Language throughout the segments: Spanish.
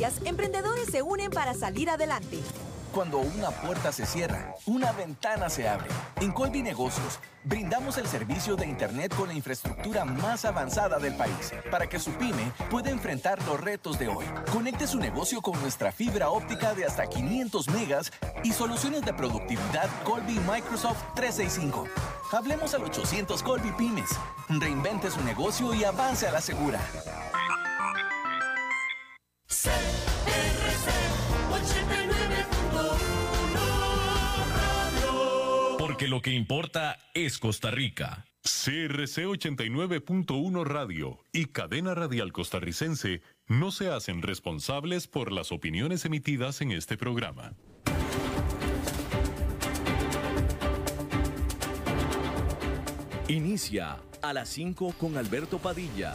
emprendedores se unen para salir adelante. Cuando una puerta se cierra, una ventana se abre. En Colby Negocios, brindamos el servicio de Internet con la infraestructura más avanzada del país para que su pyme pueda enfrentar los retos de hoy. Conecte su negocio con nuestra fibra óptica de hasta 500 megas y soluciones de productividad Colby Microsoft 365. Hablemos al 800 Colby Pymes. Reinvente su negocio y avance a la segura. Porque lo que importa es Costa Rica. CRC 89.1 Radio y Cadena Radial Costarricense no se hacen responsables por las opiniones emitidas en este programa. Inicia a las 5 con Alberto Padilla.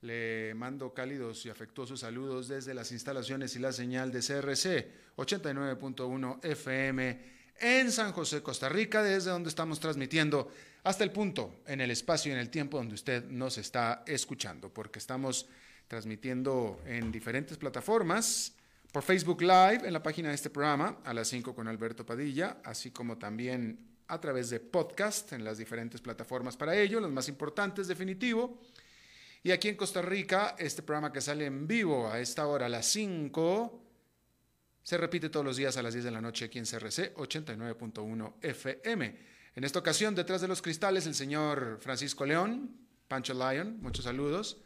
Le mando cálidos y afectuosos saludos desde las instalaciones y la señal de CRC 89.1 FM en San José, Costa Rica, desde donde estamos transmitiendo hasta el punto, en el espacio y en el tiempo donde usted nos está escuchando, porque estamos transmitiendo en diferentes plataformas, por Facebook Live, en la página de este programa, a las 5 con Alberto Padilla, así como también a través de podcast en las diferentes plataformas para ello, las más importantes, definitivo y aquí en Costa Rica, este programa que sale en vivo a esta hora, a las 5, se repite todos los días a las 10 de la noche aquí en CRC 89.1 FM. En esta ocasión, detrás de los cristales, el señor Francisco León, Pancho Lyon, muchos saludos.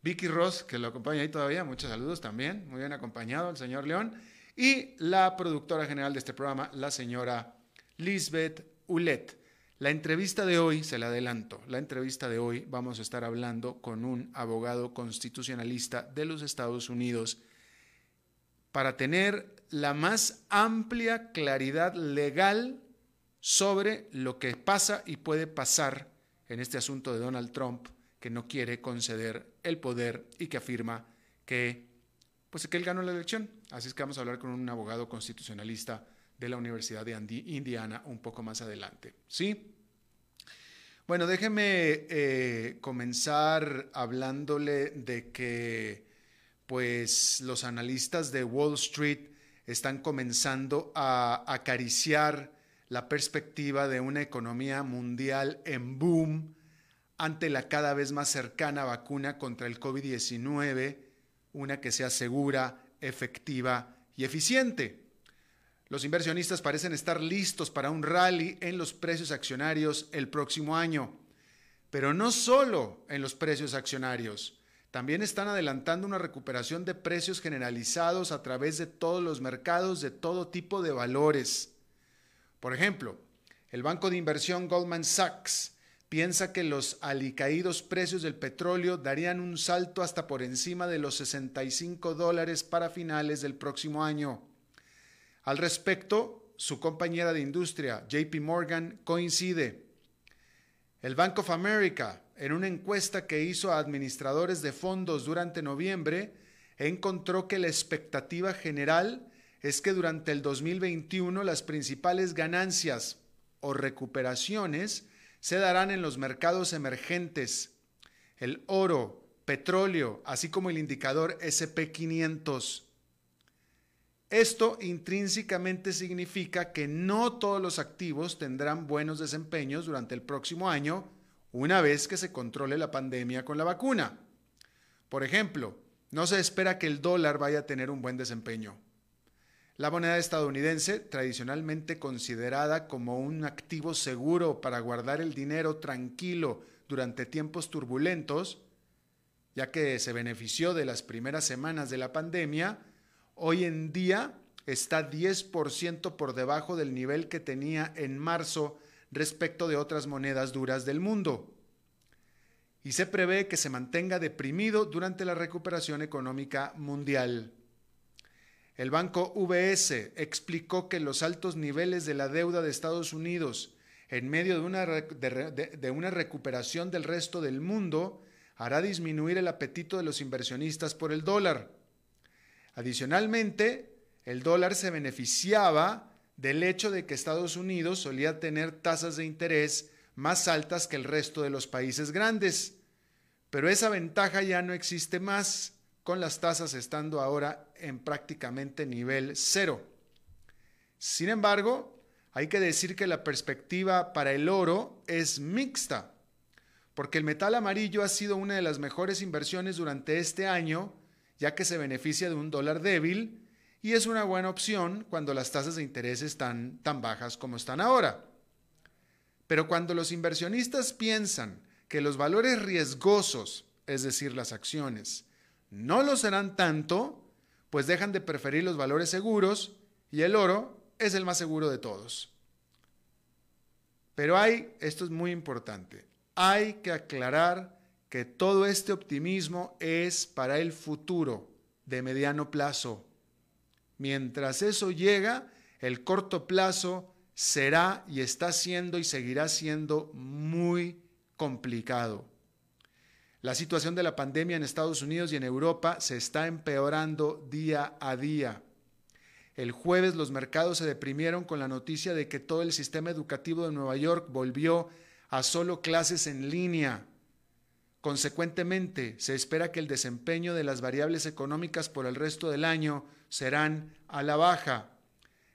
Vicky Ross, que lo acompaña ahí todavía, muchos saludos también, muy bien acompañado el señor León. Y la productora general de este programa, la señora Lisbeth Ulet. La entrevista de hoy, se la adelanto, la entrevista de hoy vamos a estar hablando con un abogado constitucionalista de los Estados Unidos para tener la más amplia claridad legal sobre lo que pasa y puede pasar en este asunto de Donald Trump, que no quiere conceder el poder y que afirma que, pues, que él ganó la elección. Así es que vamos a hablar con un abogado constitucionalista de la Universidad de Indiana un poco más adelante. ¿Sí? Bueno, déjeme eh, comenzar hablándole de que pues los analistas de Wall Street están comenzando a acariciar la perspectiva de una economía mundial en boom ante la cada vez más cercana vacuna contra el COVID-19, una que sea segura, efectiva y eficiente. Los inversionistas parecen estar listos para un rally en los precios accionarios el próximo año. Pero no solo en los precios accionarios, también están adelantando una recuperación de precios generalizados a través de todos los mercados de todo tipo de valores. Por ejemplo, el banco de inversión Goldman Sachs piensa que los alicaídos precios del petróleo darían un salto hasta por encima de los 65 dólares para finales del próximo año. Al respecto, su compañera de industria, JP Morgan, coincide. El Bank of America, en una encuesta que hizo a administradores de fondos durante noviembre, encontró que la expectativa general es que durante el 2021 las principales ganancias o recuperaciones se darán en los mercados emergentes, el oro, petróleo, así como el indicador SP500. Esto intrínsecamente significa que no todos los activos tendrán buenos desempeños durante el próximo año una vez que se controle la pandemia con la vacuna. Por ejemplo, no se espera que el dólar vaya a tener un buen desempeño. La moneda estadounidense, tradicionalmente considerada como un activo seguro para guardar el dinero tranquilo durante tiempos turbulentos, ya que se benefició de las primeras semanas de la pandemia, hoy en día está 10% por debajo del nivel que tenía en marzo respecto de otras monedas duras del mundo. Y se prevé que se mantenga deprimido durante la recuperación económica mundial. El banco VS explicó que los altos niveles de la deuda de Estados Unidos en medio de una, de, una recuperación del resto del mundo hará disminuir el apetito de los inversionistas por el dólar. Adicionalmente, el dólar se beneficiaba del hecho de que Estados Unidos solía tener tasas de interés más altas que el resto de los países grandes. Pero esa ventaja ya no existe más, con las tasas estando ahora en prácticamente nivel cero. Sin embargo, hay que decir que la perspectiva para el oro es mixta, porque el metal amarillo ha sido una de las mejores inversiones durante este año, ya que se beneficia de un dólar débil y es una buena opción cuando las tasas de interés están tan bajas como están ahora. Pero cuando los inversionistas piensan que los valores riesgosos, es decir, las acciones, no lo serán tanto, pues dejan de preferir los valores seguros y el oro es el más seguro de todos. Pero hay, esto es muy importante, hay que aclarar que todo este optimismo es para el futuro de mediano plazo. Mientras eso llega, el corto plazo será y está siendo y seguirá siendo muy complicado. La situación de la pandemia en Estados Unidos y en Europa se está empeorando día a día. El jueves los mercados se deprimieron con la noticia de que todo el sistema educativo de Nueva York volvió a solo clases en línea. Consecuentemente, se espera que el desempeño de las variables económicas por el resto del año serán a la baja.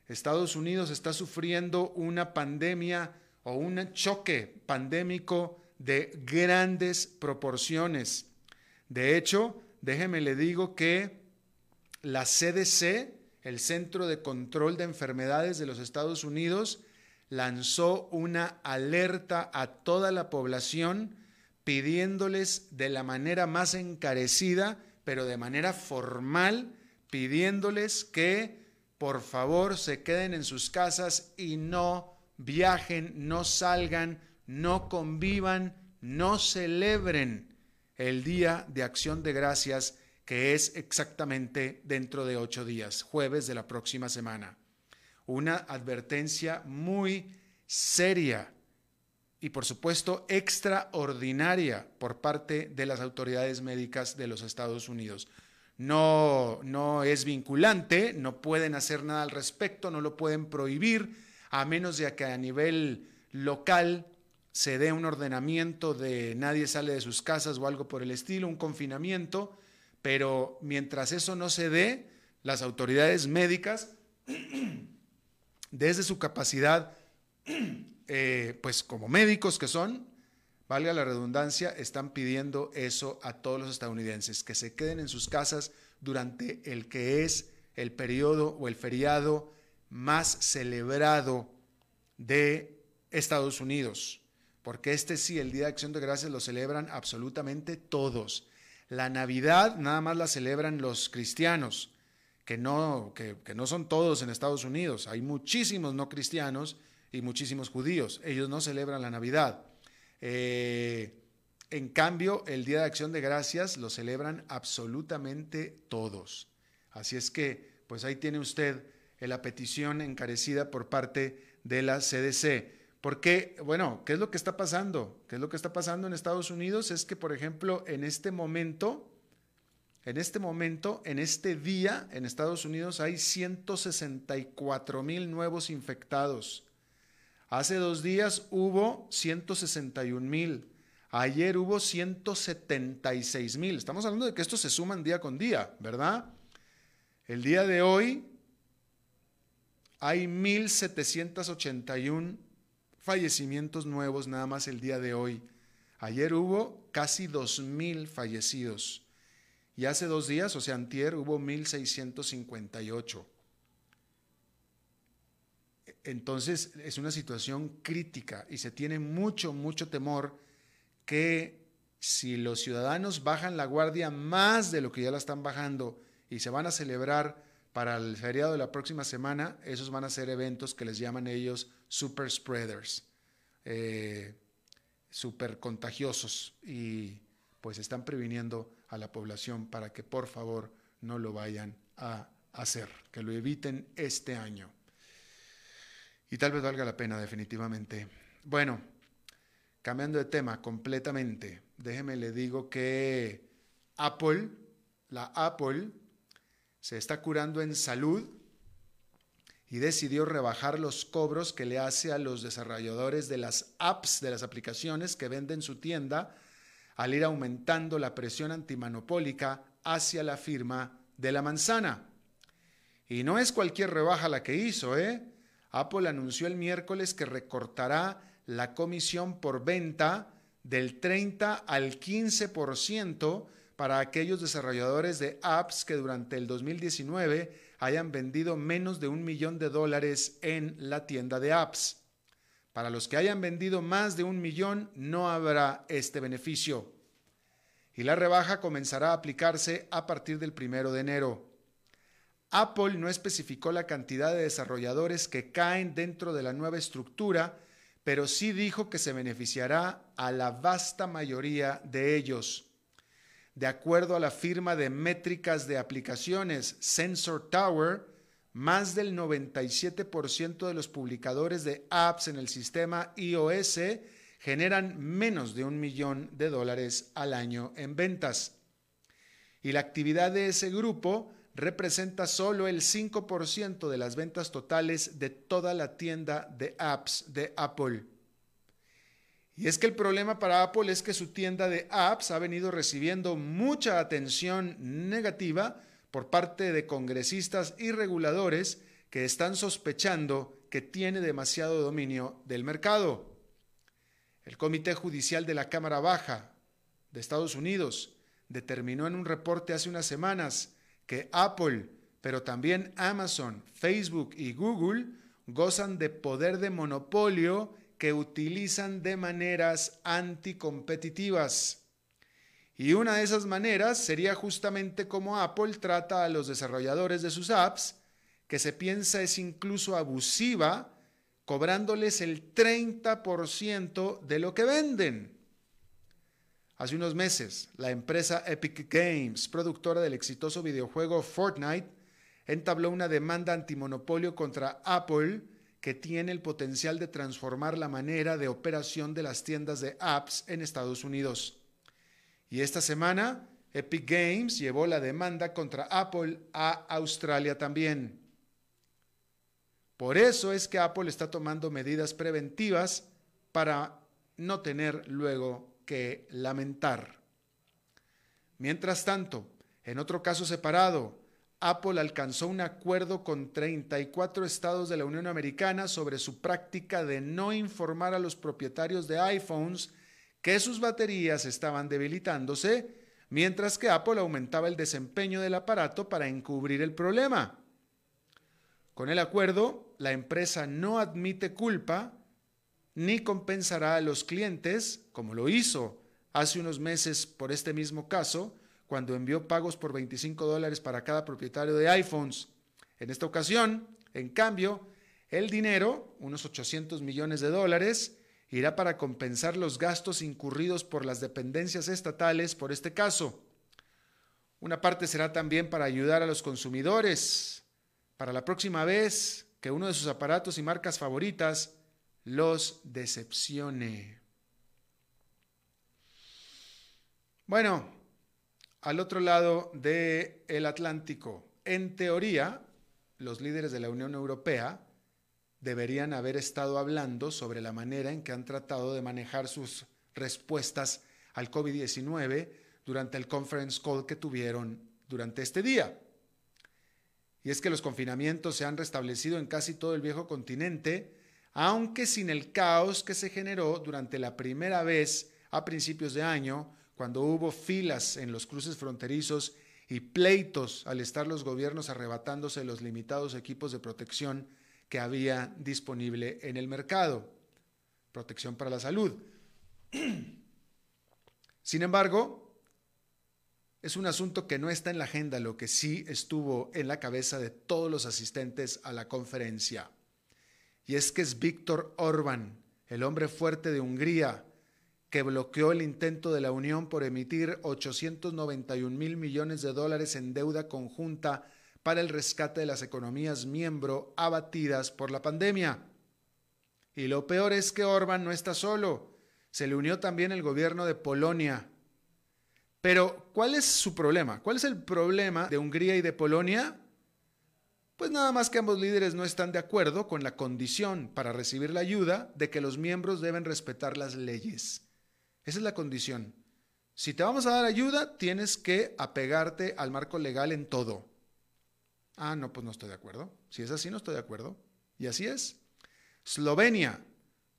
Estados Unidos está sufriendo una pandemia o un choque pandémico de grandes proporciones. De hecho, déjeme le digo que la CDC el Centro de Control de Enfermedades de los Estados Unidos lanzó una alerta a toda la población pidiéndoles de la manera más encarecida, pero de manera formal, pidiéndoles que por favor se queden en sus casas y no viajen, no salgan, no convivan, no celebren el Día de Acción de Gracias que es exactamente dentro de ocho días, jueves de la próxima semana. Una advertencia muy seria y por supuesto extraordinaria por parte de las autoridades médicas de los Estados Unidos. No, no es vinculante, no pueden hacer nada al respecto, no lo pueden prohibir, a menos de que a nivel local se dé un ordenamiento de nadie sale de sus casas o algo por el estilo, un confinamiento, pero mientras eso no se dé, las autoridades médicas, desde su capacidad, eh, pues como médicos que son, valga la redundancia, están pidiendo eso a todos los estadounidenses, que se queden en sus casas durante el que es el periodo o el feriado más celebrado de Estados Unidos, porque este sí, el Día de Acción de Gracias, lo celebran absolutamente todos. La Navidad nada más la celebran los cristianos, que no, que, no son todos en Estados Unidos. Hay muchísimos no cristianos y muchísimos judíos. Ellos no celebran la Navidad. Eh, en cambio, el Día de Acción de Gracias lo celebran absolutamente todos. Así es que, pues ahí tiene usted la petición encarecida por parte de la CDC. Porque, bueno, ¿qué es lo que está pasando? ¿Qué es lo que está pasando en Estados Unidos? Es que, por ejemplo, en este momento, en este momento, en este día, en Estados Unidos hay 164 mil nuevos infectados. Hace dos días hubo 161 mil. Ayer hubo 176 mil. Estamos hablando de que estos se suman día con día, ¿verdad? El día de hoy hay 1.781 fallecimientos nuevos nada más el día de hoy. Ayer hubo casi 2.000 fallecidos y hace dos días, o sea, antier, hubo 1.658. Entonces es una situación crítica y se tiene mucho, mucho temor que si los ciudadanos bajan la guardia más de lo que ya la están bajando y se van a celebrar para el feriado de la próxima semana, esos van a ser eventos que les llaman ellos super spreaders, eh, super contagiosos y pues están previniendo a la población para que por favor no lo vayan a hacer, que lo eviten este año. Y tal vez valga la pena definitivamente. Bueno, cambiando de tema completamente, déjeme le digo que Apple, la Apple, se está curando en salud y decidió rebajar los cobros que le hace a los desarrolladores de las apps, de las aplicaciones que venden su tienda, al ir aumentando la presión antimonopólica hacia la firma de la manzana. Y no es cualquier rebaja la que hizo, ¿eh? Apple anunció el miércoles que recortará la comisión por venta del 30 al 15% para aquellos desarrolladores de apps que durante el 2019 hayan vendido menos de un millón de dólares en la tienda de apps. Para los que hayan vendido más de un millón no habrá este beneficio. Y la rebaja comenzará a aplicarse a partir del primero de enero. Apple no especificó la cantidad de desarrolladores que caen dentro de la nueva estructura, pero sí dijo que se beneficiará a la vasta mayoría de ellos. De acuerdo a la firma de métricas de aplicaciones Sensor Tower, más del 97% de los publicadores de apps en el sistema iOS generan menos de un millón de dólares al año en ventas. Y la actividad de ese grupo representa solo el 5% de las ventas totales de toda la tienda de apps de Apple. Y es que el problema para Apple es que su tienda de apps ha venido recibiendo mucha atención negativa por parte de congresistas y reguladores que están sospechando que tiene demasiado dominio del mercado. El Comité Judicial de la Cámara Baja de Estados Unidos determinó en un reporte hace unas semanas que Apple, pero también Amazon, Facebook y Google gozan de poder de monopolio que utilizan de maneras anticompetitivas. Y una de esas maneras sería justamente como Apple trata a los desarrolladores de sus apps, que se piensa es incluso abusiva, cobrándoles el 30% de lo que venden. Hace unos meses, la empresa Epic Games, productora del exitoso videojuego Fortnite, entabló una demanda antimonopolio contra Apple que tiene el potencial de transformar la manera de operación de las tiendas de apps en Estados Unidos. Y esta semana, Epic Games llevó la demanda contra Apple a Australia también. Por eso es que Apple está tomando medidas preventivas para no tener luego que lamentar. Mientras tanto, en otro caso separado, Apple alcanzó un acuerdo con 34 estados de la Unión Americana sobre su práctica de no informar a los propietarios de iPhones que sus baterías estaban debilitándose, mientras que Apple aumentaba el desempeño del aparato para encubrir el problema. Con el acuerdo, la empresa no admite culpa ni compensará a los clientes, como lo hizo hace unos meses por este mismo caso, cuando envió pagos por 25 dólares para cada propietario de iPhones. En esta ocasión, en cambio, el dinero, unos 800 millones de dólares, irá para compensar los gastos incurridos por las dependencias estatales por este caso. Una parte será también para ayudar a los consumidores, para la próxima vez que uno de sus aparatos y marcas favoritas los decepcione. Bueno, al otro lado del el Atlántico. En teoría, los líderes de la Unión Europea deberían haber estado hablando sobre la manera en que han tratado de manejar sus respuestas al COVID-19 durante el conference call que tuvieron durante este día. Y es que los confinamientos se han restablecido en casi todo el viejo continente, aunque sin el caos que se generó durante la primera vez a principios de año cuando hubo filas en los cruces fronterizos y pleitos al estar los gobiernos arrebatándose los limitados equipos de protección que había disponible en el mercado. Protección para la salud. Sin embargo, es un asunto que no está en la agenda, lo que sí estuvo en la cabeza de todos los asistentes a la conferencia. Y es que es Víctor Orbán, el hombre fuerte de Hungría, que bloqueó el intento de la Unión por emitir 891 mil millones de dólares en deuda conjunta para el rescate de las economías miembro abatidas por la pandemia. Y lo peor es que Orban no está solo, se le unió también el gobierno de Polonia. Pero, ¿cuál es su problema? ¿Cuál es el problema de Hungría y de Polonia? Pues nada más que ambos líderes no están de acuerdo con la condición para recibir la ayuda de que los miembros deben respetar las leyes. Esa es la condición. Si te vamos a dar ayuda, tienes que apegarte al marco legal en todo. Ah, no, pues no estoy de acuerdo. Si es así, no estoy de acuerdo. Y así es. Eslovenia,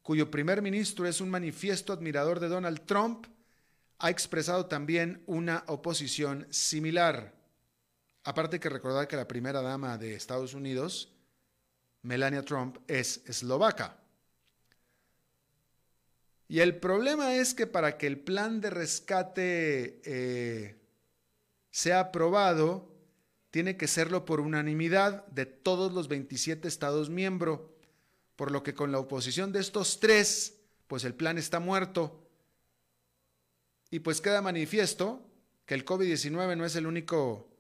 cuyo primer ministro es un manifiesto admirador de Donald Trump, ha expresado también una oposición similar. Aparte que recordar que la primera dama de Estados Unidos, Melania Trump, es eslovaca. Y el problema es que para que el plan de rescate eh, sea aprobado, tiene que serlo por unanimidad de todos los 27 Estados miembros, por lo que con la oposición de estos tres, pues el plan está muerto. Y pues queda manifiesto que el COVID-19 no es el único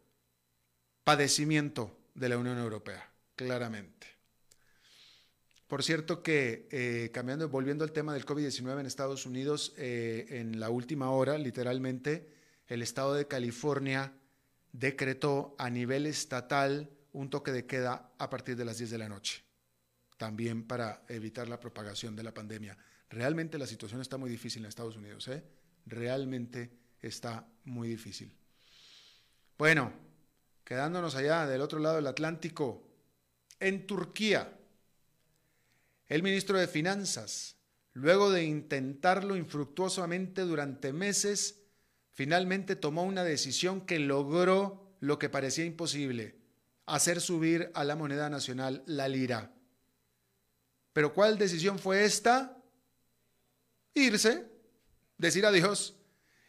padecimiento de la Unión Europea, claramente. Por cierto que, eh, cambiando, volviendo al tema del COVID-19 en Estados Unidos, eh, en la última hora, literalmente, el estado de California decretó a nivel estatal un toque de queda a partir de las 10 de la noche, también para evitar la propagación de la pandemia. Realmente la situación está muy difícil en Estados Unidos, ¿eh? Realmente está muy difícil. Bueno, quedándonos allá del otro lado del Atlántico, en Turquía, el ministro de Finanzas, luego de intentarlo infructuosamente durante meses, finalmente tomó una decisión que logró lo que parecía imposible, hacer subir a la moneda nacional la lira. Pero ¿cuál decisión fue esta? Irse, decir adiós.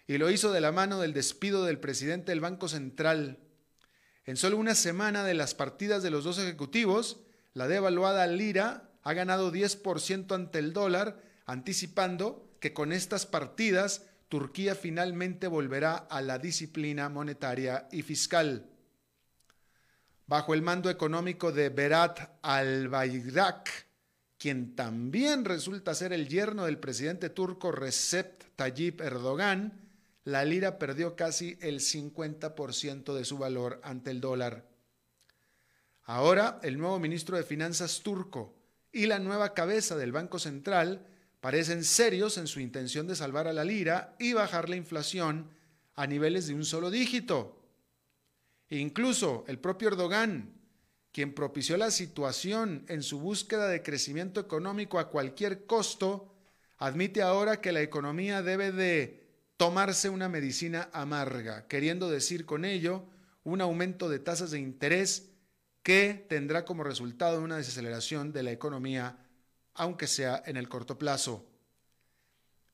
Y lo hizo de la mano del despido del presidente del Banco Central, en solo una semana de las partidas de los dos ejecutivos, la devaluada lira ha ganado 10% ante el dólar, anticipando que con estas partidas Turquía finalmente volverá a la disciplina monetaria y fiscal. Bajo el mando económico de Berat al-Bayrak, quien también resulta ser el yerno del presidente turco Recep Tayyip Erdogan, la lira perdió casi el 50% de su valor ante el dólar. Ahora, el nuevo ministro de Finanzas turco y la nueva cabeza del Banco Central parecen serios en su intención de salvar a la lira y bajar la inflación a niveles de un solo dígito. Incluso el propio Erdogan, quien propició la situación en su búsqueda de crecimiento económico a cualquier costo, admite ahora que la economía debe de tomarse una medicina amarga, queriendo decir con ello un aumento de tasas de interés que tendrá como resultado una desaceleración de la economía, aunque sea en el corto plazo.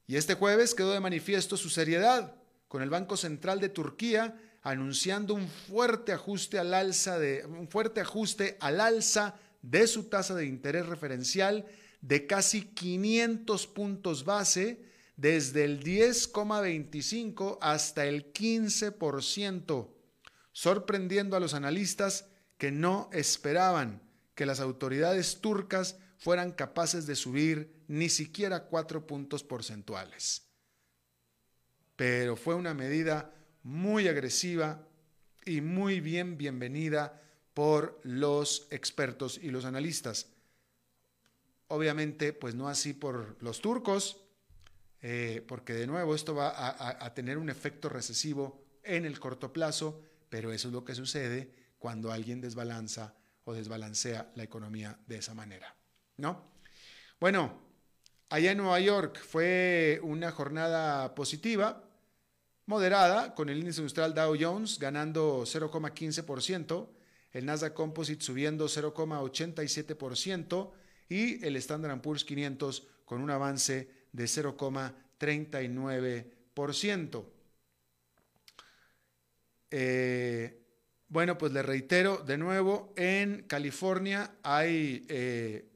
Y este jueves quedó de manifiesto su seriedad, con el Banco Central de Turquía anunciando un fuerte ajuste al alza de un fuerte ajuste al alza de su tasa de interés referencial de casi 500 puntos base desde el 10,25 hasta el 15%, sorprendiendo a los analistas que no esperaban que las autoridades turcas fueran capaces de subir ni siquiera cuatro puntos porcentuales. Pero fue una medida muy agresiva y muy bien bienvenida por los expertos y los analistas. Obviamente, pues no así por los turcos, eh, porque de nuevo esto va a, tener un efecto recesivo en el corto plazo, pero eso es lo que sucede cuando alguien desbalanza o desbalancea la economía de esa manera, ¿no? Bueno, allá en Nueva York fue una jornada positiva, moderada, con el índice industrial Dow Jones ganando 0,15%, el Nasdaq Composite subiendo 0,87% y el Standard Poor's 500 con un avance de 0,39%. Eh, bueno, pues le reitero de nuevo, en California hay eh,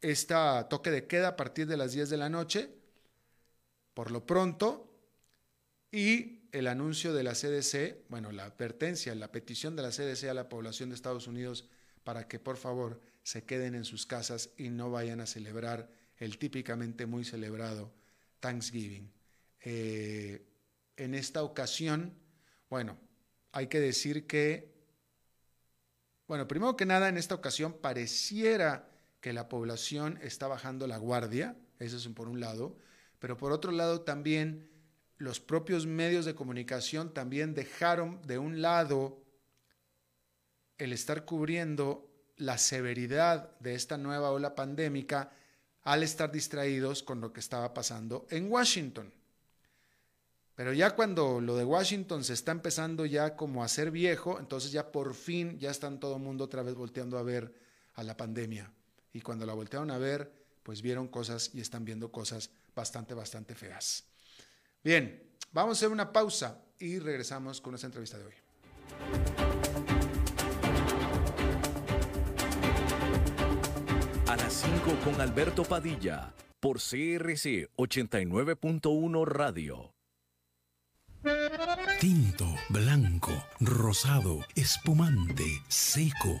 esta toque de queda a partir de las 10 de la noche, por lo pronto, y el anuncio de la CDC, bueno, la advertencia, la petición de la CDC a la población de Estados Unidos para que por favor se queden en sus casas y no vayan a celebrar el típicamente muy celebrado Thanksgiving. Eh, en esta ocasión, bueno, hay que decir que, bueno, primero que nada, en esta ocasión pareciera que la población está bajando la guardia, eso es por un lado, pero por otro lado también los propios medios de comunicación también dejaron de un lado el estar cubriendo la severidad de esta nueva ola pandémica al estar distraídos con lo que estaba pasando en Washington. Pero ya cuando lo de Washington se está empezando ya como a ser viejo, entonces ya por fin ya están todo el mundo otra vez volteando a ver a la pandemia. Y cuando la voltearon a ver, pues vieron cosas y están viendo cosas bastante, bastante feas. Bien, vamos a hacer una pausa y regresamos con nuestra entrevista de hoy. Las 5 con Alberto Padilla por CRC 89.1 Radio. Tinto, blanco, rosado, espumante, seco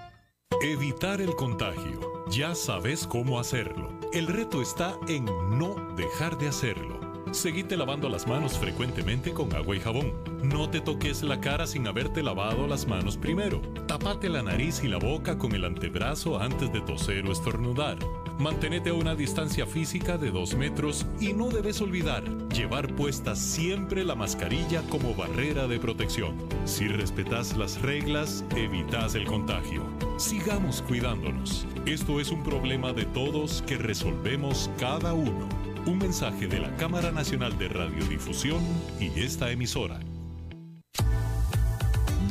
Evitar el contagio. Ya sabes cómo hacerlo. El reto está en no dejar de hacerlo. Seguite lavando las manos frecuentemente con agua y jabón. No te toques la cara sin haberte lavado las manos primero. Tapate la nariz y la boca con el antebrazo antes de toser o estornudar. Mantenete a una distancia física de 2 metros y no debes olvidar llevar puesta siempre la mascarilla como barrera de protección. Si respetas las reglas, evitas el contagio. Sigamos cuidándonos. Esto es un problema de todos que resolvemos cada uno. Un mensaje de la Cámara Nacional de Radiodifusión y esta emisora.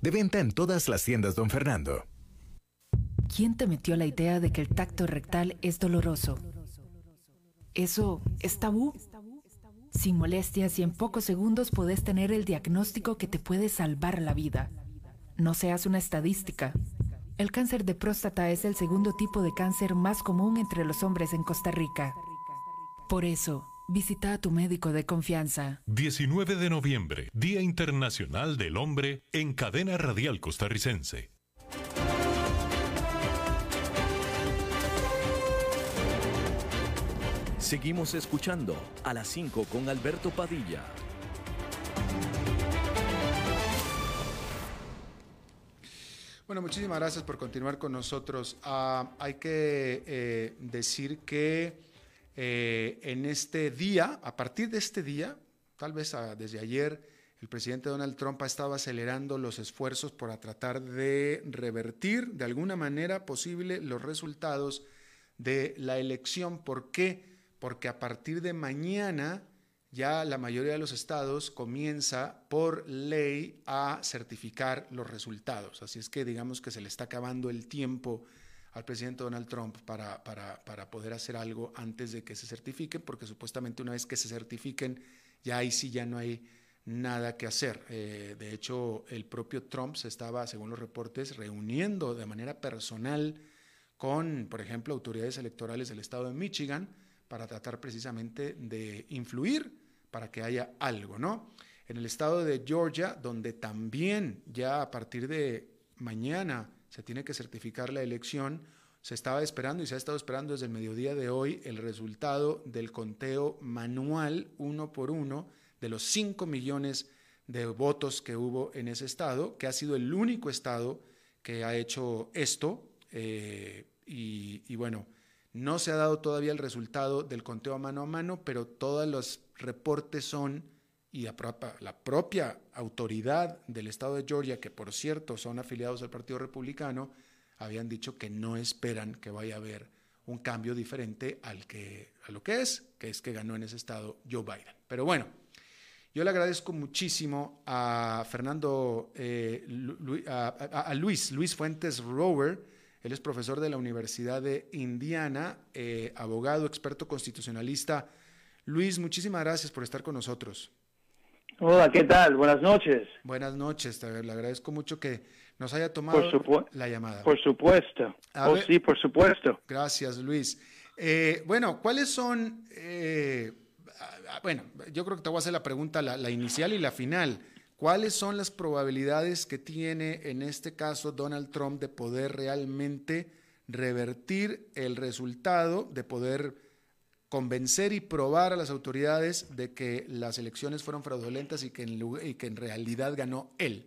De venta en todas las tiendas, don Fernando. ¿Quién te metió la idea de que el tacto rectal es doloroso? ¿Eso es tabú? Sin molestias y en pocos segundos podés tener el diagnóstico que te puede salvar la vida. No seas una estadística. El cáncer de próstata es el segundo tipo de cáncer más común entre los hombres en Costa Rica. Por eso, Visita a tu médico de confianza. 19 de noviembre, Día Internacional del Hombre en Cadena Radial Costarricense. Seguimos escuchando a las 5 con Alberto Padilla. Bueno, muchísimas gracias por continuar con nosotros. Ah, hay que eh, decir que eh, en este día, a partir de este día, tal vez desde ayer, el presidente Donald Trump ha estado acelerando los esfuerzos para tratar de revertir de alguna manera posible los resultados de la elección. ¿Por qué? Porque a partir de mañana ya la mayoría de los estados comienza por ley a certificar los resultados. Así es que digamos que se le está acabando el tiempo al presidente Donald Trump para, para, poder hacer algo antes de que se certifiquen, porque supuestamente una vez que se certifiquen, ya ahí sí ya no hay nada que hacer. Eh, de hecho, el propio Trump se estaba, según los reportes, reuniendo de manera personal con, por ejemplo, autoridades electorales del estado de Michigan para tratar precisamente de influir para que haya algo, ¿no? En el estado de Georgia, donde también ya a partir de mañana se tiene que certificar la elección. Se estaba esperando y se ha estado esperando desde el mediodía de hoy el resultado del conteo manual uno por uno de los 5 millones de votos que hubo en ese estado, que ha sido el único estado que ha hecho esto. Eh, y, bueno, no se ha dado todavía el resultado del conteo a mano a mano, pero todos los reportes son, y la propia autoridad del estado de Georgia, que por cierto son afiliados al Partido Republicano, habían dicho que no esperan que vaya a haber un cambio diferente al que, a lo que es, que es que ganó en ese estado Joe Biden. Pero bueno, yo le agradezco muchísimo a Fernando, eh, a, Luis, Luis Fuentes Rower, él es profesor de la Universidad de Indiana, eh, abogado, experto constitucionalista. Luis, muchísimas gracias por estar con nosotros. Hola, ¿qué tal? Buenas noches. Buenas noches, le agradezco mucho que nos haya tomado la llamada. Por supuesto. oh, sí, por supuesto. Gracias, Luis. Eh, bueno, ¿cuáles son... Eh, bueno, yo creo que te voy a hacer la pregunta, la, inicial y la final. ¿Cuáles son las probabilidades que tiene en este caso Donald Trump de poder realmente revertir el resultado, de poder convencer y probar a las autoridades de que las elecciones fueron fraudulentas y que y que en realidad ganó él?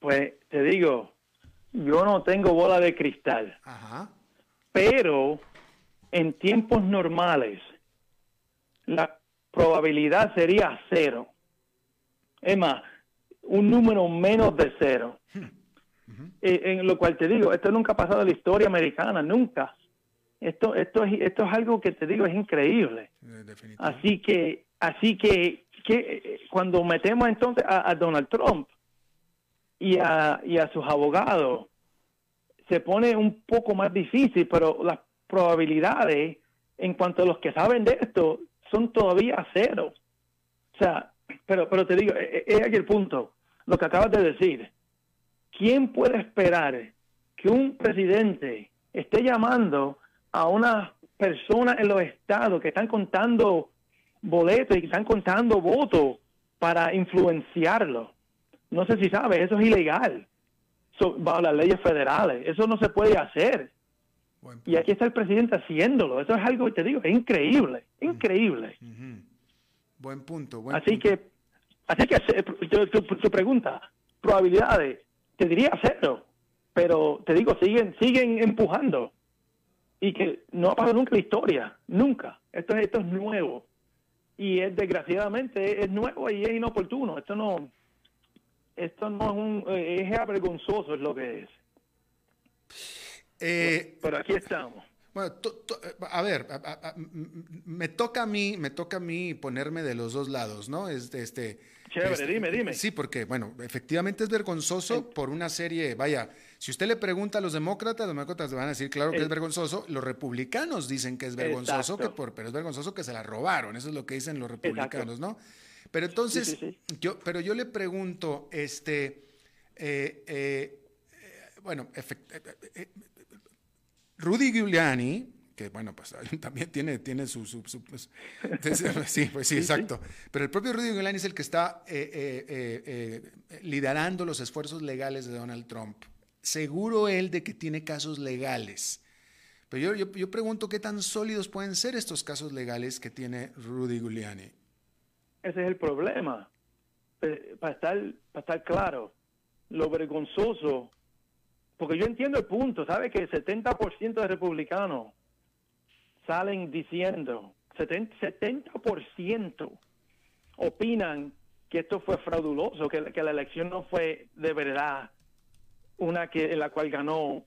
Pues te digo, yo no tengo bola de cristal. Pero en tiempos normales, la probabilidad sería cero. Es más, un número menos de cero. Hmm. Eh, en lo cual te digo, esto nunca ha pasado en la historia americana, nunca. Esto, esto, es, esto es algo que te digo, es increíble. Eh, así que, así que, que eh, cuando metemos entonces a Donald Trump, y a, y a sus abogados se pone un poco más difícil, pero las probabilidades en cuanto a los que saben de esto son todavía cero. O sea, pero, pero te digo, e, e, es aquí el punto, lo que acabas de decir. ¿Quién puede esperar que un presidente esté llamando a una persona en los estados que están contando boletos y que están contando votos para influenciarlo? no sé si sabe, eso es ilegal bajo las leyes federales. Eso no se puede hacer. Y aquí está el presidente haciéndolo. Eso es algo que te digo, es increíble, increíble. Buen punto. así que, así que tu, pregunta, probabilidades, te diría cero, pero te digo, siguen, siguen empujando y que no ha pasado nunca la historia, nunca. Esto, esto es nuevo y es desgraciadamente es nuevo y es inoportuno. Esto no esto no es un, eh, es avergonzoso es lo que es. Eh, pero aquí estamos. Bueno, a ver, me toca a mí, me toca a mí ponerme de los dos lados, ¿no? Este, este, Chévere, este, dime, dime. Sí, porque, bueno, efectivamente es vergonzoso por una serie, vaya, si usted le pregunta a los demócratas, los demócratas le van a decir, claro que es vergonzoso, los republicanos dicen que es vergonzoso, que por, pero es vergonzoso que se la robaron, eso es lo que dicen los republicanos, ¿no? Pero entonces, yo, pero yo le pregunto, este, eh, eh, bueno, eh, Rudy Giuliani, que bueno, pues también tiene, tiene su, pues, sí, pues sí, exacto. Pero el propio Rudy Giuliani es el que está liderando los esfuerzos legales de Donald Trump. Seguro él de que tiene casos legales. Pero yo, yo pregunto qué tan sólidos pueden ser estos casos legales que tiene Rudy Giuliani. Ese es el problema. Eh, para estar, para estar claro, lo vergonzoso, porque yo entiendo el punto, ¿sabe? Que el 70% de republicanos salen diciendo, 70%, 70% opinan que esto fue frauduloso, que, que, la elección no fue de verdad una que en la cual ganó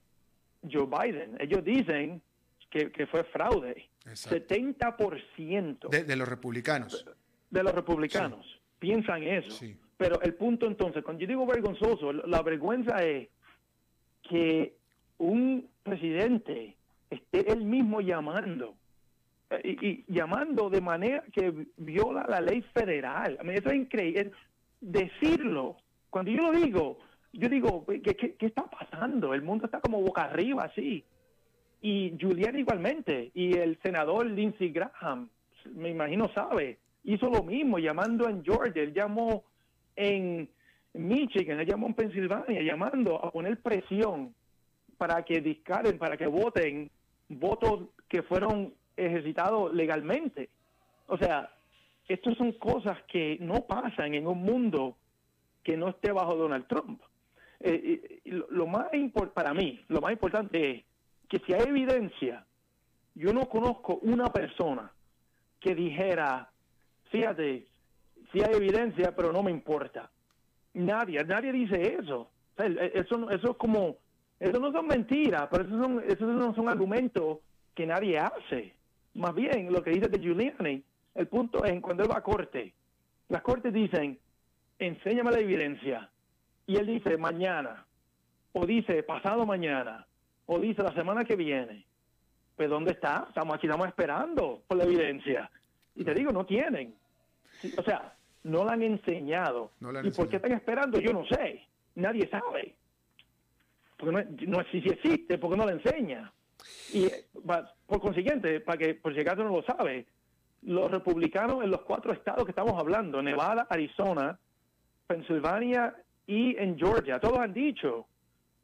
Joe Biden. Ellos dicen que, que fue fraude. 70%. De, de los republicanos de los republicanos piensan eso. Pero el punto entonces, cuando yo digo vergonzoso, la vergüenza es que un presidente esté él mismo llamando eh, y, llamando de manera que viola la ley federal. A mí eso es increíble. Decirlo, cuando yo lo digo, yo digo, ¿qué, qué, está pasando? El mundo está como boca arriba, así. Y Julián igualmente, y el senador Lindsey Graham, me imagino sabe, hizo lo mismo, llamando en Georgia, él llamó en Michigan, él llamó en Pensilvania, llamando a poner presión para que discaren, para que voten votos que fueron ejercitados legalmente. O sea, estas son cosas que no pasan en un mundo que no esté bajo Donald Trump. Eh, lo, más para mí, lo más importante es que si hay evidencia, yo no conozco una persona que dijera, fíjate, si hay evidencia, pero no me importa. Nadie, nadie dice eso. eso, eso es como, eso no son mentiras, pero esos, son, esos no son argumentos que nadie hace. Más bien, lo que dice de Giuliani, el punto es cuando él va a corte, las cortes dicen, enséñame la evidencia. Y él dice mañana, o dice pasado mañana, o dice la semana que viene. Pues ¿dónde está? Estamos aquí, estamos esperando por la evidencia. Y te digo, no tienen. O sea, no la han enseñado. ¿Y por qué están esperando? Yo no sé. Nadie sabe. Porque no, no si existe, porque no la enseña. Y por consiguiente, para que por si acaso no lo sabe, los republicanos en los cuatro estados que estamos hablando, Nevada, Arizona, Pensilvania y en Georgia, todos han dicho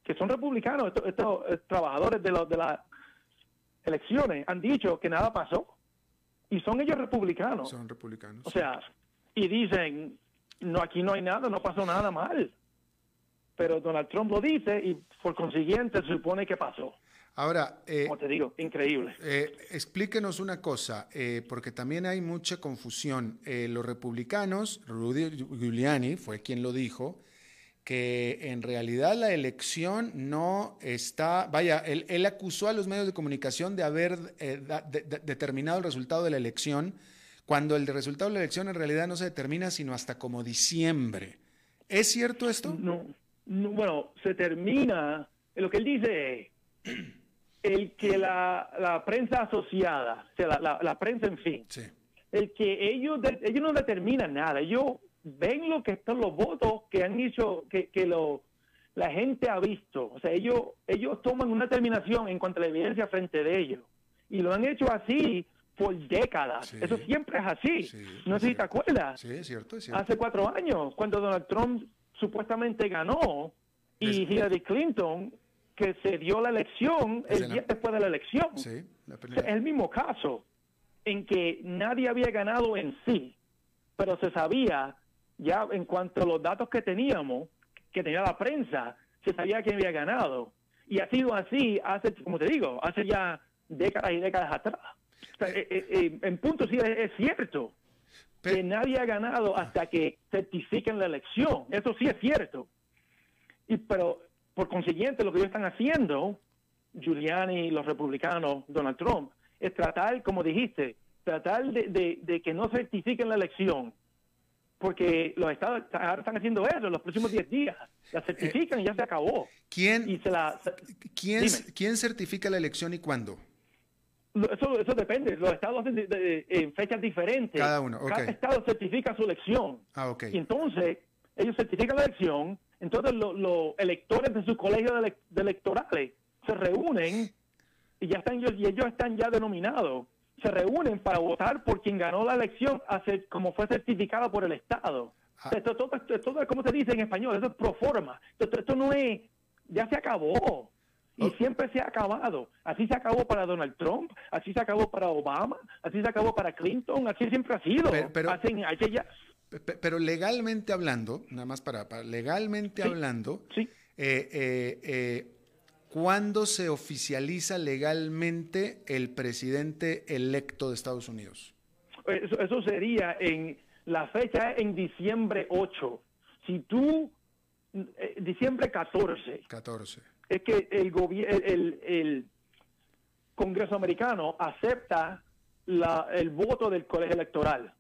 que son republicanos, estos, eh, trabajadores de, los, de las elecciones, han dicho que nada pasó. Y son ellos republicanos. Son republicanos. O sea, y dicen, no, aquí no hay nada, no pasó nada mal. Pero Donald Trump lo dice y por consiguiente se supone que pasó. Ahora, eh, como te digo, increíble. Eh, explíquenos una cosa, eh, porque también hay mucha confusión. los republicanos, Rudy Giuliani fue quien lo dijo, que en realidad la elección no está, vaya, él, acusó a los medios de comunicación de haber determinado el resultado de la elección, cuando el resultado de la elección en realidad no se determina sino hasta como diciembre. ¿Es cierto esto? No, no bueno, se termina, lo que él dice el que la, la prensa asociada, o sea, la, la, prensa en fin, el que ellos, ellos no determinan nada, ellos ven lo que están los votos que han dicho, que, que lo, la gente ha visto, o sea, ellos, ellos toman una determinación en cuanto a la evidencia frente de ellos, y lo han hecho así por décadas, eso siempre es así, no sé si te acuerdas, sí, es cierto, es cierto. hace cuatro años, cuando Donald Trump supuestamente ganó, y Hillary Clinton que se dio la elección el día después de la elección. es el mismo caso en que nadie había ganado en sí, pero se sabía ya en cuanto a los datos que teníamos, que tenía la prensa, se sabía quién había ganado. Y ha sido así hace, como te digo, hace ya décadas y décadas atrás. Eh, eh, eh, en punto sí es, cierto que nadie ha ganado hasta que certifiquen la elección. Eso sí es cierto. Y, pero por consiguiente, lo que ellos están haciendo, Giuliani, los republicanos, Donald Trump, es tratar, como dijiste, tratar de, que no certifiquen la elección, porque los estados están haciendo eso en los próximos 10 días. La certifican y ya se acabó. ¿Quién, ¿quién, ¿quién certifica la elección y cuándo? Eso, eso depende. Los estados hacen en fechas diferentes. Cada uno, Cada estado certifica su elección. Ah, ok. Y entonces, ellos certifican la elección, entonces los electores de sus colegios de, electorales se reúnen y ya están y ellos están ya denominados. Se reúnen para votar por quien ganó la elección, hace, como fue certificado por el Estado. Ah. Esto, todo, esto, como se dice en español, eso es pro forma. Esto, esto no es, ya se acabó. Y siempre se ha acabado. Así se acabó para Donald Trump, así se acabó para Obama, así se acabó para Clinton, así siempre ha sido. Pero, pero legalmente hablando, nada más para, legalmente hablando, sí. Eh, eh, eh, ¿cuándo se oficializa legalmente el presidente electo de Estados Unidos? Eso, sería en la fecha en diciembre 8. Si tú, diciembre 14. 14. Es que el, el, el Congreso americano acepta la, el voto del colegio electoral.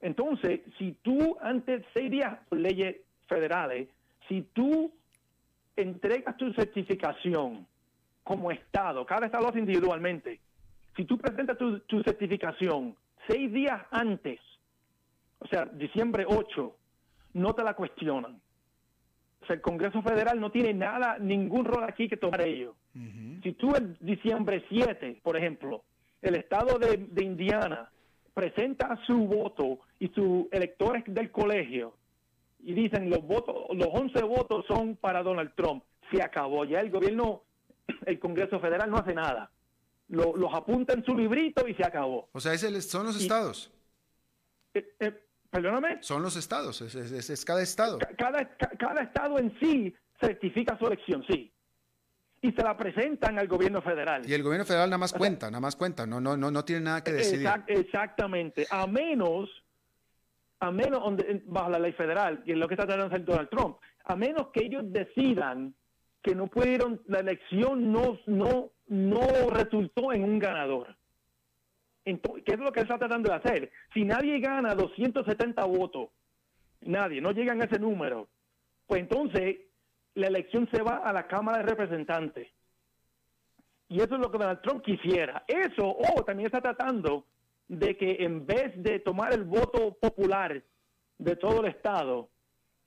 Entonces, si tú antes seis días leyes federales, si tú entregas tu certificación como Estado, cada Estado lo hace individualmente, si tú presentas tu, certificación seis días antes, o sea, diciembre 8, no te la cuestionan. O sea, el Congreso Federal no tiene nada, ningún rol aquí que tomar ello. Si tú en diciembre 7, por ejemplo, el estado de, de Indiana presenta su voto y sus electores del colegio y dicen los votos, los 11 votos son para Donald Trump, se acabó. Ya el gobierno, el Congreso Federal no hace nada. los apunta en su librito y se acabó. O sea, es son los estados. Eh, eh, perdóname. Son los estados, es, cada estado. Cada, cada estado en sí certifica su elección, sí y se la presentan al gobierno federal. Y el gobierno federal nada más cuenta, nada más cuenta, no, no, no, no tiene nada que decidir. exactamente, a menos, a menos bajo la ley federal, y es lo que está tratando de hacer Donald Trump, a menos que ellos decidan que no pudieron, la elección no, no, no resultó en un ganador. Entonces, ¿Qué es lo que él está tratando de hacer? Si nadie gana 270 votos, nadie, no llegan a ese número, pues entonces la elección se va a la Cámara de Representantes. Y eso es lo que Donald Trump quisiera. Eso, o también está tratando de que en vez de tomar el voto popular de todo el Estado,